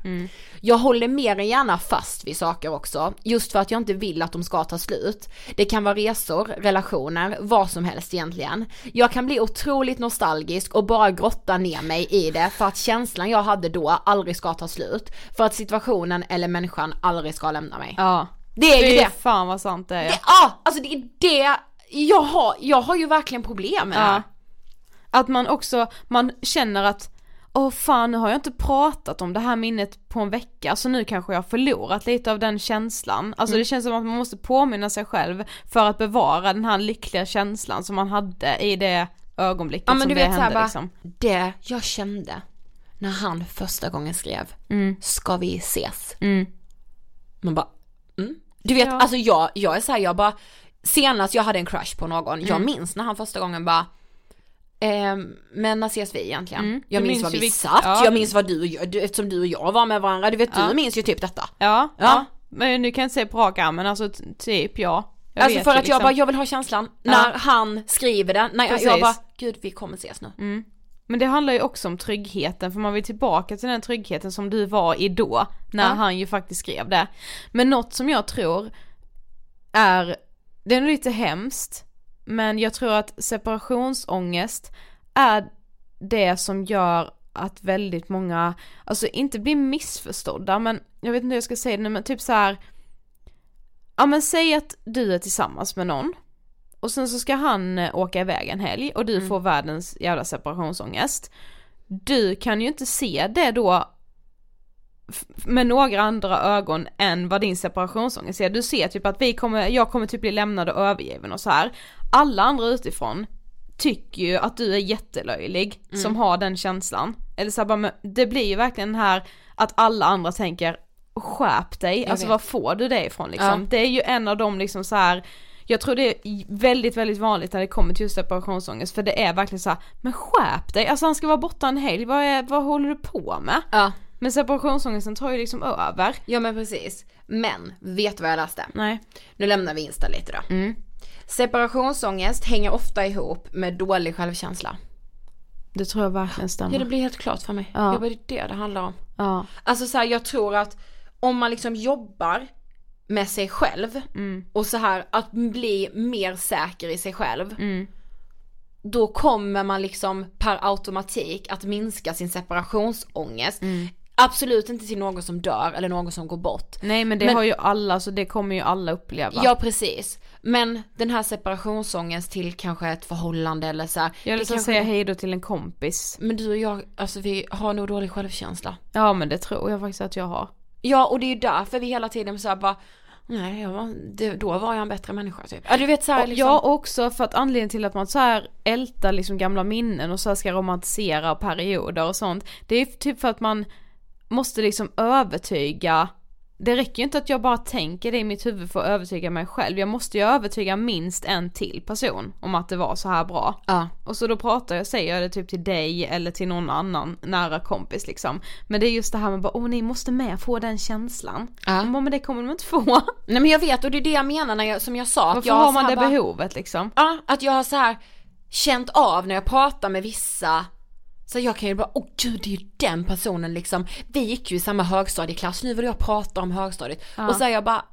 Speaker 1: Jag håller mer än gärna fast vid saker också, just för att jag inte vill att de ska ta slut. Det kan vara resor, relationer, vad som helst egentligen. Jag kan bli otroligt nostalgisk och bara grotta ner mig i det för att känslan jag hade då aldrig ska ta slut. För att situationen eller människan aldrig ska lämna mig.
Speaker 2: Ja.
Speaker 1: Det är ju
Speaker 2: Fy
Speaker 1: det.
Speaker 2: fan vad sant det är.
Speaker 1: Det, ah, alltså det är det, jag har, jag har ju verkligen problem med det här.
Speaker 2: Ja. Att man också, man känner att Åh fan nu har jag inte pratat om det här minnet på en vecka så nu kanske jag har förlorat lite av den känslan. Alltså
Speaker 1: Mm.
Speaker 2: det känns som att man måste påminna sig själv för att bevara den här lyckliga känslan som man hade i det ögonblicket
Speaker 1: Ja men
Speaker 2: som
Speaker 1: du
Speaker 2: det
Speaker 1: vet
Speaker 2: hände
Speaker 1: bara,
Speaker 2: liksom.
Speaker 1: det jag kände när han första gången skrev, ska vi ses?
Speaker 2: Mm.
Speaker 1: Man bara, mm. Du vet,
Speaker 2: Ja.
Speaker 1: alltså jag, jag är såhär, jag bara, senast jag hade en crush på någon, jag
Speaker 2: Mm.
Speaker 1: minns när han första gången bara ehm, men när ses vi egentligen?
Speaker 2: Mm.
Speaker 1: Jag minns
Speaker 2: minns
Speaker 1: var
Speaker 2: ju
Speaker 1: vi satt,
Speaker 2: ja.
Speaker 1: jag minns vad du, gör, du eftersom du och jag var med varandra, du vet
Speaker 2: Ja.
Speaker 1: du minns ju typ detta.
Speaker 2: Ja, ja. Men nu kan jag inte säga på rak arm men alltså typ ja. Jag
Speaker 1: alltså för att jag
Speaker 2: liksom-
Speaker 1: bara, jag vill ha känslan när han skriver det, när jag, jag bara, gud vi kommer ses nu.
Speaker 2: Mm. Men det handlar ju också om tryggheten, för man vill tillbaka till den tryggheten som du var i då, när
Speaker 1: Ja.
Speaker 2: han ju faktiskt skrev det. Men något som jag tror är, det är lite hemskt, men jag tror att separationsångest är det som gör att väldigt många, alltså inte blir missförstådda, men jag vet inte hur jag ska säga det nu, men typ så här. ja men säg att du är tillsammans med någon, och sen så ska han eh, åka iväg en helg och du
Speaker 1: Mm.
Speaker 2: får världens jävla separationsångest. Du kan ju inte se det då med några andra ögon än vad din separationsångest ser. Du ser typ att vi kommer, jag kommer typ bli lämnad och övergiven och så här. Alla andra utifrån tycker ju att du är jättelöjlig
Speaker 1: Mm.
Speaker 2: som har den känslan. Eller så här, bara, det blir ju verkligen den här att alla andra tänker skärp dig,
Speaker 1: Jag
Speaker 2: alltså
Speaker 1: vet.
Speaker 2: var får du det ifrån liksom?
Speaker 1: Ja.
Speaker 2: Det är ju en av de liksom så här. Jag tror det är väldigt, väldigt vanligt när det kommer till just separationsångest för det är verkligen så här, men skärp dig, alltså han ska vara borta en helg, vad, är, vad håller du på med?
Speaker 1: Ja.
Speaker 2: Men separationsångesten tar ju liksom över.
Speaker 1: Ja men precis. Men, vet du vad jag läste?
Speaker 2: Nej.
Speaker 1: Nu lämnar vi Insta lite då.
Speaker 2: Mm.
Speaker 1: Separationsångest hänger ofta ihop med dålig självkänsla.
Speaker 2: Det tror jag verkligen stämmer.
Speaker 1: Ja det blir helt klart för mig.
Speaker 2: Ja.
Speaker 1: Ja. Det är det det handlar om.
Speaker 2: Ja.
Speaker 1: Alltså så här, jag tror att om man liksom jobbar med sig själv
Speaker 2: Mm.
Speaker 1: och så här att bli mer säker i sig själv.
Speaker 2: Mm.
Speaker 1: Då kommer man liksom per automatik att minska sin separationsångest.
Speaker 2: Mm.
Speaker 1: Absolut inte till någon som dör eller någon som går bort.
Speaker 2: Nej men det
Speaker 1: Men-
Speaker 2: har ju alla, så det kommer ju alla uppleva.
Speaker 1: Ja precis. Men den här separationsångest till kanske ett förhållande eller så här,
Speaker 2: Jag vill
Speaker 1: kanske-
Speaker 2: säga hej då till en kompis.
Speaker 1: Men du och jag, alltså vi har nog dålig självkänsla.
Speaker 2: Ja men det tror jag faktiskt att jag har.
Speaker 1: Ja och det är ju därför vi hela tiden så här bara Nej, jag var, då var jag en bättre människa typ. Ja du vet så här,
Speaker 2: Och
Speaker 1: liksom.
Speaker 2: Ja också för att anledningen till att man så här ältar liksom gamla minnen och så ska romantisera perioder och sånt. Det är typ för att man måste liksom övertyga det räcker ju inte att jag bara tänker det i mitt huvud för att övertyga mig själv. Jag måste ju övertyga minst en till person om att det var så här bra.
Speaker 1: Ja.
Speaker 2: Och så då pratar jag, säger jag det typ till dig eller till någon annan nära kompis liksom. Men det är just det här med bara, åh ni måste med få den känslan.
Speaker 1: Ja.
Speaker 2: Bara, men det kommer de inte få.
Speaker 1: Nej men jag vet och det är det jag menar när jag, som jag sa. Att
Speaker 2: Varför
Speaker 1: jag
Speaker 2: har man det
Speaker 1: bara-
Speaker 2: behovet liksom?
Speaker 1: Ja, att jag har så här känt av när jag pratar med vissa så jag kan ju bara, åh gud det är ju den personen liksom. Vi gick ju i samma högstadieklass, nu vill jag prata om högstadiet.
Speaker 2: Ja.
Speaker 1: Och så är jag bara,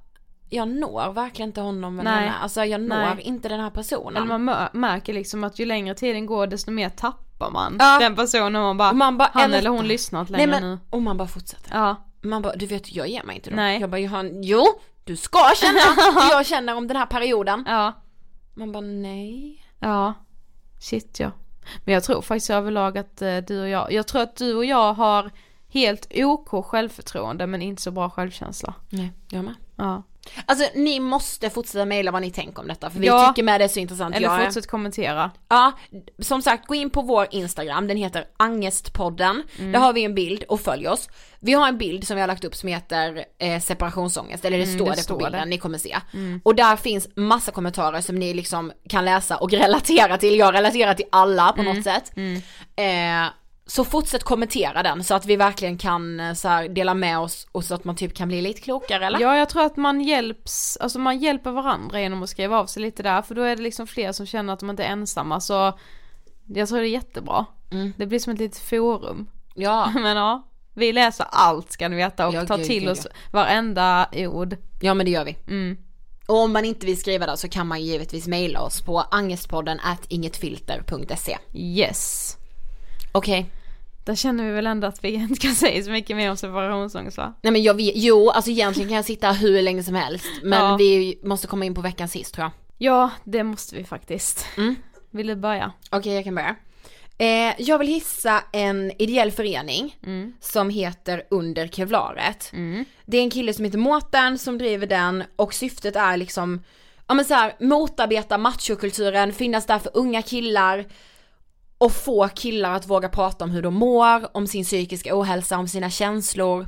Speaker 1: jag når verkligen inte honom eller
Speaker 2: Nej.
Speaker 1: henne. Alltså jag når
Speaker 2: Nej.
Speaker 1: inte den här personen.
Speaker 2: Eller man märker liksom att ju längre tiden går desto mer tappar man
Speaker 1: Ja.
Speaker 2: den personen man bara,
Speaker 1: Och man bara,
Speaker 2: han
Speaker 1: eller-
Speaker 2: hon lyssnat
Speaker 1: Nej
Speaker 2: längre
Speaker 1: men,
Speaker 2: nu.
Speaker 1: och man bara fortsätter.
Speaker 2: Ja.
Speaker 1: Man bara, du vet jag ger mig inte då.
Speaker 2: Nej.
Speaker 1: Jag bara, Johan, jo du ska känna jag känner om den här perioden.
Speaker 2: Ja.
Speaker 1: Man bara, nej.
Speaker 2: Ja. Shit ja. Men jag tror faktiskt överlag att eh, du och jag, jag tror att du och jag har helt OK självförtroende men inte så bra självkänsla.
Speaker 1: Nej, jag med.
Speaker 2: Ja.
Speaker 1: Alltså ni måste fortsätta mejla vad ni tänker om detta för vi
Speaker 2: Ja.
Speaker 1: tycker med det är så intressant.
Speaker 2: Eller
Speaker 1: Jag är-
Speaker 2: fortsätt kommentera.
Speaker 1: Ja, som sagt gå in på vår Instagram, den heter Angestpodden.
Speaker 2: Mm.
Speaker 1: Där har vi en bild och följ oss. Vi har en bild som vi har lagt upp som heter eh, separationsångest, eller det
Speaker 2: Mm,
Speaker 1: står
Speaker 2: det
Speaker 1: det,
Speaker 2: står
Speaker 1: på bilden,
Speaker 2: det.
Speaker 1: ni kommer se.
Speaker 2: Mm.
Speaker 1: Och där finns massa kommentarer som ni liksom kan läsa och relatera till. Jag relaterar till alla på
Speaker 2: Mm.
Speaker 1: något sätt.
Speaker 2: Mm.
Speaker 1: Eh, så fortsätt kommentera den så att vi verkligen kan eh, så här, dela med oss och så att man typ kan bli lite klokare eller?
Speaker 2: Ja jag tror att man hjälps, alltså man hjälper varandra genom att skriva av sig lite där för då är det liksom fler som känner att de inte är ensamma så jag tror det är jättebra.
Speaker 1: Mm.
Speaker 2: Det blir som ett litet forum.
Speaker 1: Ja.
Speaker 2: Men ja, vi läser allt ska ni veta och
Speaker 1: Ja,
Speaker 2: tar
Speaker 1: gud,
Speaker 2: till
Speaker 1: gud,
Speaker 2: oss varenda ord.
Speaker 1: Ja men det gör vi.
Speaker 2: Mm.
Speaker 1: Och om man inte vill skriva där så kan man givetvis mejla oss på angestpodden at ingetfilter.se.
Speaker 2: Yes.
Speaker 1: Okej.
Speaker 2: Där känner vi väl ändå att vi inte kan säga så mycket mer om separationsångest va?
Speaker 1: Nej men jag vet, jo alltså egentligen kan jag sitta hur länge som helst. Men
Speaker 2: Ja.
Speaker 1: vi måste komma in på veckans sist tror jag.
Speaker 2: Ja, det måste vi faktiskt.
Speaker 1: Mm.
Speaker 2: Vill du börja?
Speaker 1: Okej jag kan börja. Eh, jag vill hissa en ideell förening
Speaker 2: Mm.
Speaker 1: som heter Under Kevlaret. Det är en kille som heter Mårten som driver den och syftet är liksom, ja men så här, motarbeta machokulturen, finnas där för unga killar och få killar att våga prata om hur de mår, om sin psykiska ohälsa, om sina känslor.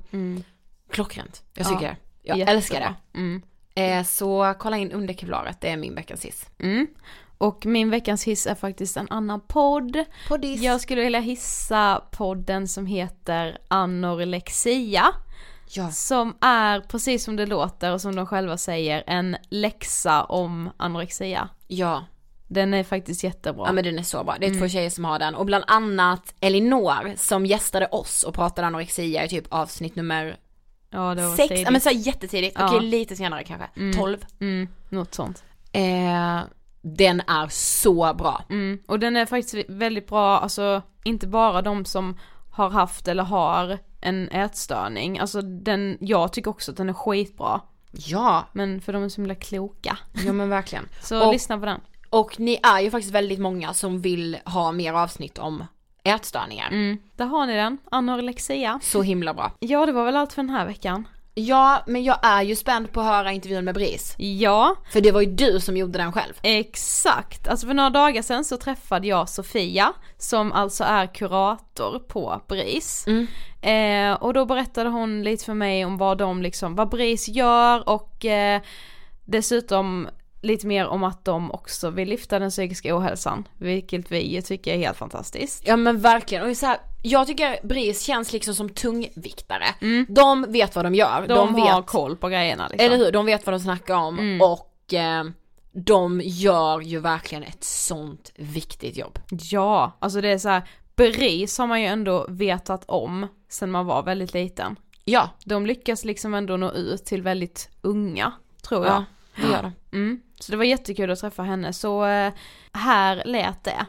Speaker 1: Klockrent, jag tycker
Speaker 2: Ja,
Speaker 1: det. Jag
Speaker 2: jättebra.
Speaker 1: älskar det.
Speaker 2: Mm.
Speaker 1: Eh, så kolla in Under Kevlaret, det är min veckans hiss.
Speaker 2: Mm. Och min veckans hiss är faktiskt en annan podd.
Speaker 1: Poddis.
Speaker 2: Jag skulle vilja hissa podden som heter Anorexia.
Speaker 1: Ja.
Speaker 2: Som är, precis som det låter och som de själva säger, en läxa om anorexia.
Speaker 1: Ja.
Speaker 2: Den är faktiskt jättebra.
Speaker 1: Ja men den är så bra, det är två
Speaker 2: Mm.
Speaker 1: tjejer som har den och bland annat Elinor som gästade oss och pratade anorexia i typ avsnitt nummer
Speaker 2: ja, det var
Speaker 1: sex,
Speaker 2: tidigt.
Speaker 1: ja men så jättetidigt,
Speaker 2: Ja.
Speaker 1: okej lite senare kanske,
Speaker 2: Mm.
Speaker 1: 12.
Speaker 2: Mm, något sånt.
Speaker 1: Eh, den är så bra.
Speaker 2: Mm. Och den är faktiskt väldigt bra, alltså inte bara de som har haft eller har en ätstörning, alltså den, jag tycker också att den är skitbra.
Speaker 1: Ja.
Speaker 2: Men för de är så himla kloka.
Speaker 1: Ja men verkligen.
Speaker 2: Så
Speaker 1: Och-
Speaker 2: lyssna på den.
Speaker 1: Och ni är ju faktiskt väldigt många som vill ha mer avsnitt om ätstörningar.
Speaker 2: Mm. Där har ni den, anorexia.
Speaker 1: Så himla bra.
Speaker 2: Ja det var väl allt för den här veckan.
Speaker 1: Ja, men jag är ju spänd på att höra intervjun med Bris.
Speaker 2: Ja.
Speaker 1: För det var ju du som gjorde den själv.
Speaker 2: Exakt, alltså för några dagar sedan så träffade jag Sofia som alltså är kurator på BRIS. Eh, och då berättade hon lite för mig om vad de liksom, vad BRIS gör och eh, dessutom lite mer om att de också vill lyfta den psykiska ohälsan, vilket vi ju tycker är helt fantastiskt.
Speaker 1: Ja men verkligen, och så här, jag tycker BRIS känns liksom som tungviktare. De vet vad de gör,
Speaker 2: Mm. De,
Speaker 1: de,
Speaker 2: har
Speaker 1: vet,
Speaker 2: koll på grejerna liksom.
Speaker 1: eller hur, de vet vad de snackar om
Speaker 2: Mm.
Speaker 1: och eh, de gör ju verkligen ett sånt viktigt jobb.
Speaker 2: Ja, alltså det är så här, BRIS har man ju ändå vetat om sen man var väldigt liten.
Speaker 1: Ja.
Speaker 2: De lyckas liksom ändå nå ut till väldigt unga, tror jag.
Speaker 1: Ja, det gör de.
Speaker 2: Mm. Så det var jättekul att träffa henne, så eh, här lät det.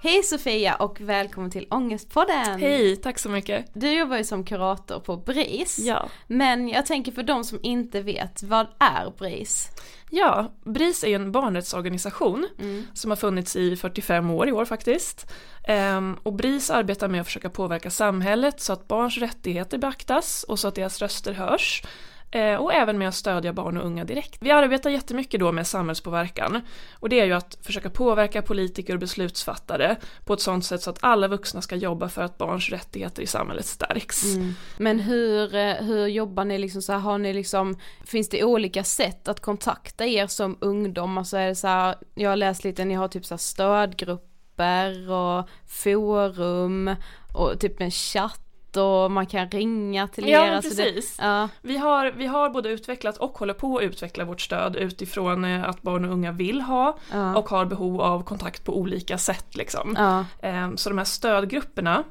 Speaker 2: Hej Sofia och välkommen till Ångestpodden!
Speaker 6: Hej, tack så mycket.
Speaker 2: Du jobbar ju som kurator på BRIS.
Speaker 6: Ja.
Speaker 2: Men jag tänker för de som inte vet, vad är BRIS?
Speaker 6: Ja, BRIS är ju en barnrättsorganisation
Speaker 2: Mm.
Speaker 6: som har funnits i 45 år i år faktiskt. Ehm, och BRIS arbetar med att försöka påverka samhället så att barns rättigheter beaktas och så att deras röster hörs. Eh, och även med att stödja barn och unga direkt. Vi arbetar jättemycket då med samhällspåverkan och det är ju att försöka påverka politiker och beslutsfattare på ett sådant sätt så att alla vuxna ska jobba för att barns rättigheter i samhället stärks. Mm.
Speaker 2: Men hur, eh, hur jobbar ni liksom så här, har ni liksom, finns det olika sätt att kontakta er som ungdom? Alltså är det så här, jag har läst lite, ni har typ så här stödgrupper och forum och typ en chatt och man kan ringa till
Speaker 6: Ja,
Speaker 2: er.
Speaker 6: men
Speaker 2: alltså det-
Speaker 6: precis.
Speaker 2: ja.
Speaker 6: Vi, har, vi har både utvecklat och håller på att utveckla vårt stöd utifrån eh, att barn och unga vill ha
Speaker 2: Ja.
Speaker 6: och har behov av kontakt på olika sätt. Liksom.
Speaker 2: Ja.
Speaker 6: Ehm, Så de här stödgrupperna,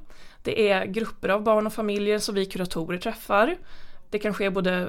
Speaker 6: det är grupper av barn och familjer som vi kuratorer träffar. Det kan ske både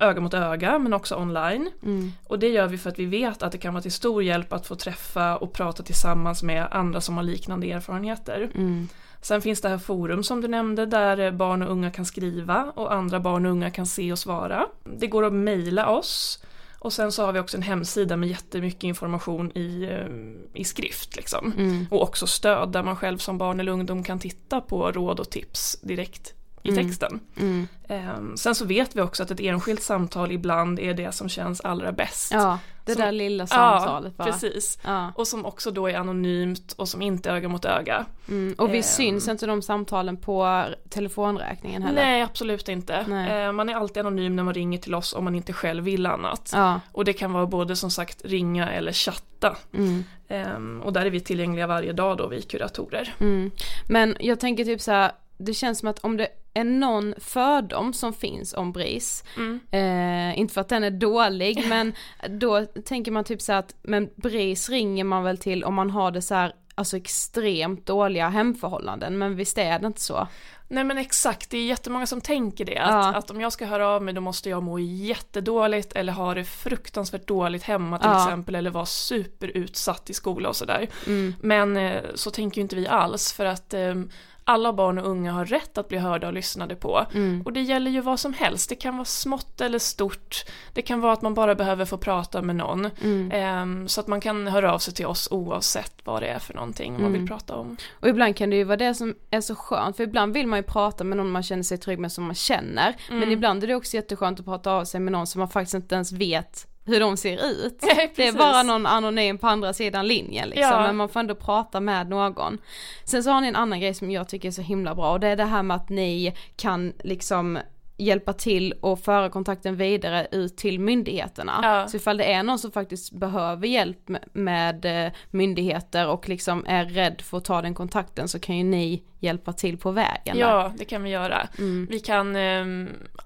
Speaker 6: öga mot öga men också online.
Speaker 2: Mm.
Speaker 6: Och det gör vi för att vi vet att det kan vara till stor hjälp att få träffa och prata tillsammans med andra som har liknande erfarenheter.
Speaker 2: Mm.
Speaker 6: Sen finns det här forum som du nämnde där eh, barn och unga kan skriva och andra barn och unga kan se och svara. Det går att mejla oss och sen så har vi också en hemsida med jättemycket information i, eh, i skrift liksom.
Speaker 2: Mm.
Speaker 6: Och också stöd där man själv som barn eller ungdom kan titta på råd och tips direkt i
Speaker 2: Mm.
Speaker 6: texten.
Speaker 2: Mm.
Speaker 6: Ehm, Sen så vet vi också att ett enskilt samtal ibland är det som känns allra bäst.
Speaker 2: Ja, det
Speaker 6: Som-
Speaker 2: där lilla samtalet
Speaker 6: ja,
Speaker 2: bara.
Speaker 6: precis.
Speaker 2: Ja.
Speaker 6: Och som också då är anonymt och som inte är öga mot öga.
Speaker 2: Mm. Och vi
Speaker 6: Ehm.
Speaker 2: syns inte de samtalen på telefonräkningen heller.
Speaker 6: Nej absolut inte.
Speaker 2: Nej.
Speaker 6: Eh, Man är alltid anonym när man ringer till oss om man inte själv vill annat.
Speaker 2: Ja.
Speaker 6: Och det kan vara både som sagt ringa eller chatta.
Speaker 2: Mm.
Speaker 6: Ehm, Och där är vi tillgängliga varje dag då, vi kuratorer.
Speaker 2: Mm. Men jag tänker typ så här, det känns som att om det är någon fördom som finns om BRIS,
Speaker 6: Mm.
Speaker 2: eh, inte för att den är dålig, men då tänker man typ så att, men BRIS ringer man väl till om man har det så här, alltså extremt dåliga hemförhållanden, men visst är det inte så?
Speaker 6: Nej men exakt, det är jättemånga som tänker det. Att,
Speaker 2: Ja.
Speaker 6: att om jag ska höra av mig då måste jag må jättedåligt eller ha det fruktansvärt dåligt hemma till
Speaker 2: Ja.
Speaker 6: exempel eller vara superutsatt i skola och sådär.
Speaker 2: Mm.
Speaker 6: Men eh, så tänker ju inte vi alls för att ehm, alla barn och unga har rätt att bli hörda och lyssnade på.
Speaker 2: Mm.
Speaker 6: Och det gäller ju vad som helst, det kan vara smått eller stort. Det kan vara att man bara behöver få prata med någon.
Speaker 2: Mm.
Speaker 6: Ehm, så att man kan höra av sig till oss oavsett vad det är för någonting man
Speaker 2: Mm.
Speaker 6: vill prata om.
Speaker 2: Och ibland kan det ju vara det som är så skönt, för ibland vill man ju prata med någon man känner sig trygg med som man känner, men
Speaker 6: Mm.
Speaker 2: ibland är det också jätteskönt att prata av sig med någon som man faktiskt inte ens vet hur de ser ut. Det är bara någon anonym på andra sidan linjen liksom,
Speaker 6: Ja.
Speaker 2: men man får ändå prata med någon. Sen så har ni en annan grej som jag tycker är så himla bra och det är det här med att ni kan liksom hjälpa till och föra kontakten vidare ut till myndigheterna.
Speaker 6: Ja.
Speaker 2: Så ifall det är någon som faktiskt behöver hjälp med, eh, myndigheter och liksom är rädd för att ta den kontakten så kan ju ni hjälpa till på vägen. där.
Speaker 6: Ja, det kan vi göra.
Speaker 2: Mm.
Speaker 6: Vi kan eh,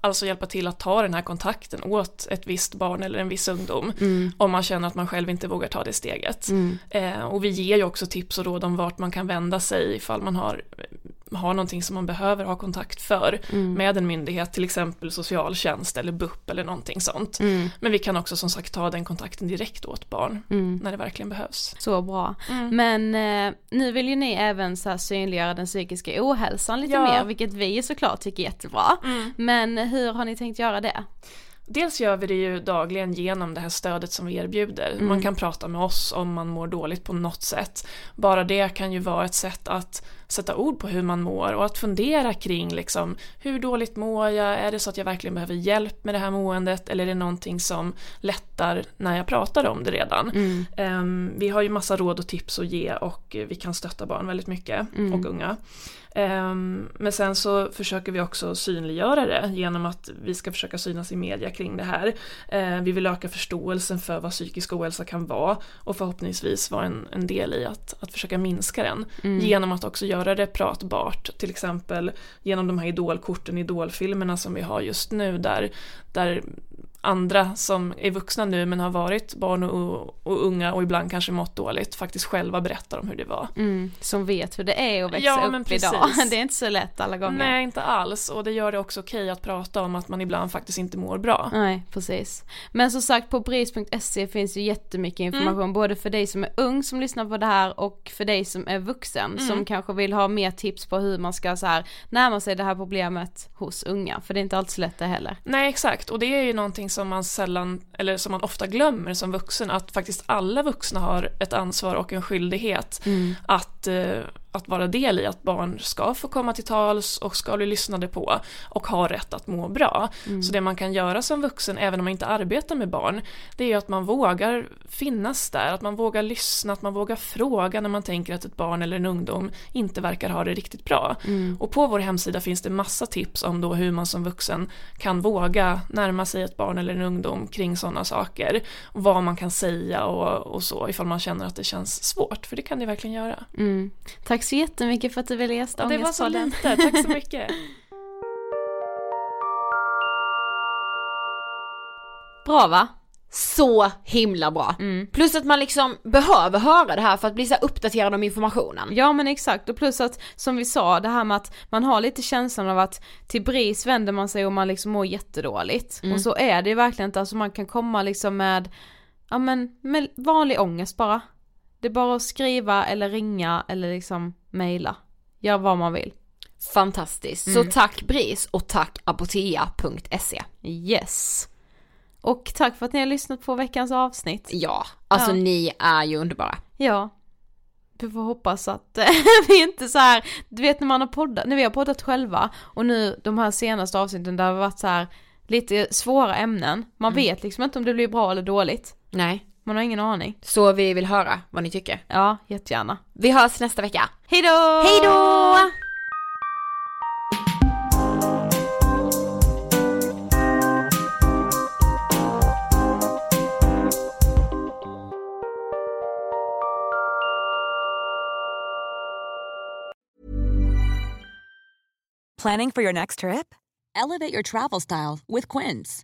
Speaker 6: alltså hjälpa till att ta den här kontakten åt ett visst barn eller en viss ungdom
Speaker 2: Mm.
Speaker 6: om man känner att man själv inte vågar ta det steget.
Speaker 2: Mm.
Speaker 6: Eh, och vi ger ju också tips och råd om vart man kan vända sig ifall man har, har någonting som man behöver ha kontakt för
Speaker 2: Mm.
Speaker 6: med en myndighet, till exempel socialtjänst eller BUP eller någonting sånt.
Speaker 2: Mm.
Speaker 6: Men vi kan också som sagt ta den kontakten direkt åt barn
Speaker 2: Mm.
Speaker 6: när det verkligen behövs.
Speaker 2: Så bra.
Speaker 6: Mm.
Speaker 2: Men eh, nu vill ju ni även så här synliggöra den psykiska ohälsan lite
Speaker 6: Ja.
Speaker 2: mer, vilket vi såklart tycker är jättebra.
Speaker 6: Mm.
Speaker 2: Men hur har ni tänkt göra det?
Speaker 6: Dels gör vi det ju dagligen genom det här stödet som vi erbjuder.
Speaker 2: Mm.
Speaker 6: Man kan prata med oss om man mår dåligt på något sätt. Bara det kan ju vara ett sätt att sätta ord på hur man mår och att fundera kring liksom hur dåligt mår jag? Är det så att jag verkligen behöver hjälp med det här måendet eller är det någonting som lättar när jag pratar om det redan?
Speaker 2: Mm.
Speaker 6: Ehm, vi har ju massa råd och tips att ge och vi kan stötta barn väldigt mycket
Speaker 2: Mm.
Speaker 6: och unga. Ehm, men sen så försöker vi också synliggöra det genom att vi ska försöka synas i media kring det här. Ehm, vi vill öka förståelsen för vad psykisk ohälsa kan vara och förhoppningsvis vara en, en del i att, att försöka minska den.
Speaker 2: Mm.
Speaker 6: Genom att också göra det pratbart, till exempel genom de här idolkorten, idolfilmerna som vi har just nu där, där andra som är vuxna nu men har varit barn och, och unga och ibland kanske mått dåligt faktiskt själva berättar om hur det var.
Speaker 2: Mm, som vet hur det är att växa
Speaker 6: Ja,
Speaker 2: upp idag. Det är inte så lätt alla gånger.
Speaker 6: Nej, inte alls. Och det gör det också okej att prata om att man ibland faktiskt inte mår bra.
Speaker 2: Nej, precis. Men som sagt på bris.se finns ju jättemycket information
Speaker 6: Mm.
Speaker 2: både för dig som är ung som lyssnar på det här och för dig som är vuxen
Speaker 6: Mm.
Speaker 2: som kanske vill ha mer tips på hur man ska så här närma sig det här problemet hos unga. För det är inte alltid så lätt det heller.
Speaker 6: Nej, exakt. Och det är ju någonting som man sällan, eller som man ofta glömmer som vuxen, att faktiskt alla vuxna har ett ansvar och en skyldighet
Speaker 2: Mm.
Speaker 6: att, eh, att vara del i att barn ska få komma till tals och ska bli lyssnade på och ha rätt att må bra.
Speaker 2: Mm.
Speaker 6: Så det man kan göra som vuxen, även om man inte arbetar med barn, det är att man vågar finnas där, att man vågar lyssna, att man vågar fråga när man tänker att ett barn eller en ungdom inte verkar ha det riktigt bra.
Speaker 2: Mm.
Speaker 6: Och på vår hemsida finns det massa tips om då hur man som vuxen kan våga närma sig ett barn eller en ungdom kring sådana saker. Vad man kan säga och, och så ifall man känner att det känns svårt, för det kan det verkligen göra.
Speaker 2: Mm. Tack så jättemycket för att du ville gästa
Speaker 6: Det var så
Speaker 2: Ångestpodden.
Speaker 6: lite, tack så mycket.
Speaker 2: Bra va?
Speaker 1: Så himla bra.
Speaker 2: Mm.
Speaker 1: Plus att man liksom behöver höra det här för att bli så uppdaterad om informationen.
Speaker 2: Ja men exakt och plus att som vi sa det här med att man har lite känslan av att till BRIS vänder man sig och man liksom mår jättedåligt.
Speaker 1: Mm.
Speaker 2: Och så är det ju verkligen inte, alltså man kan komma liksom med, ja men med vanlig ångest bara. Det är bara att skriva eller ringa eller liksom mejla. Gör vad man vill.
Speaker 1: Fantastiskt.
Speaker 2: Mm.
Speaker 1: Så tack BRIS och tack apotea.se.
Speaker 2: Yes. Och tack för att ni har lyssnat på veckans avsnitt.
Speaker 1: Ja, alltså
Speaker 2: Ja.
Speaker 1: ni är ju underbara.
Speaker 2: Ja. Vi får hoppas att eh, vi inte så här, du vet när man har poddat, när vi har poddat själva och nu de här senaste avsnitten där det har varit så här lite svåra ämnen. Man
Speaker 1: Mm.
Speaker 2: vet liksom inte om det blir bra eller dåligt.
Speaker 1: Nej.
Speaker 2: Man har ingen aning.
Speaker 1: Så vi vill höra vad ni tycker.
Speaker 2: Ja, jättegärna.
Speaker 1: Vi hörs nästa vecka.
Speaker 2: Hejdå!
Speaker 1: Hejdå!
Speaker 7: Planning for your next trip? Elevate your travel style with Quince.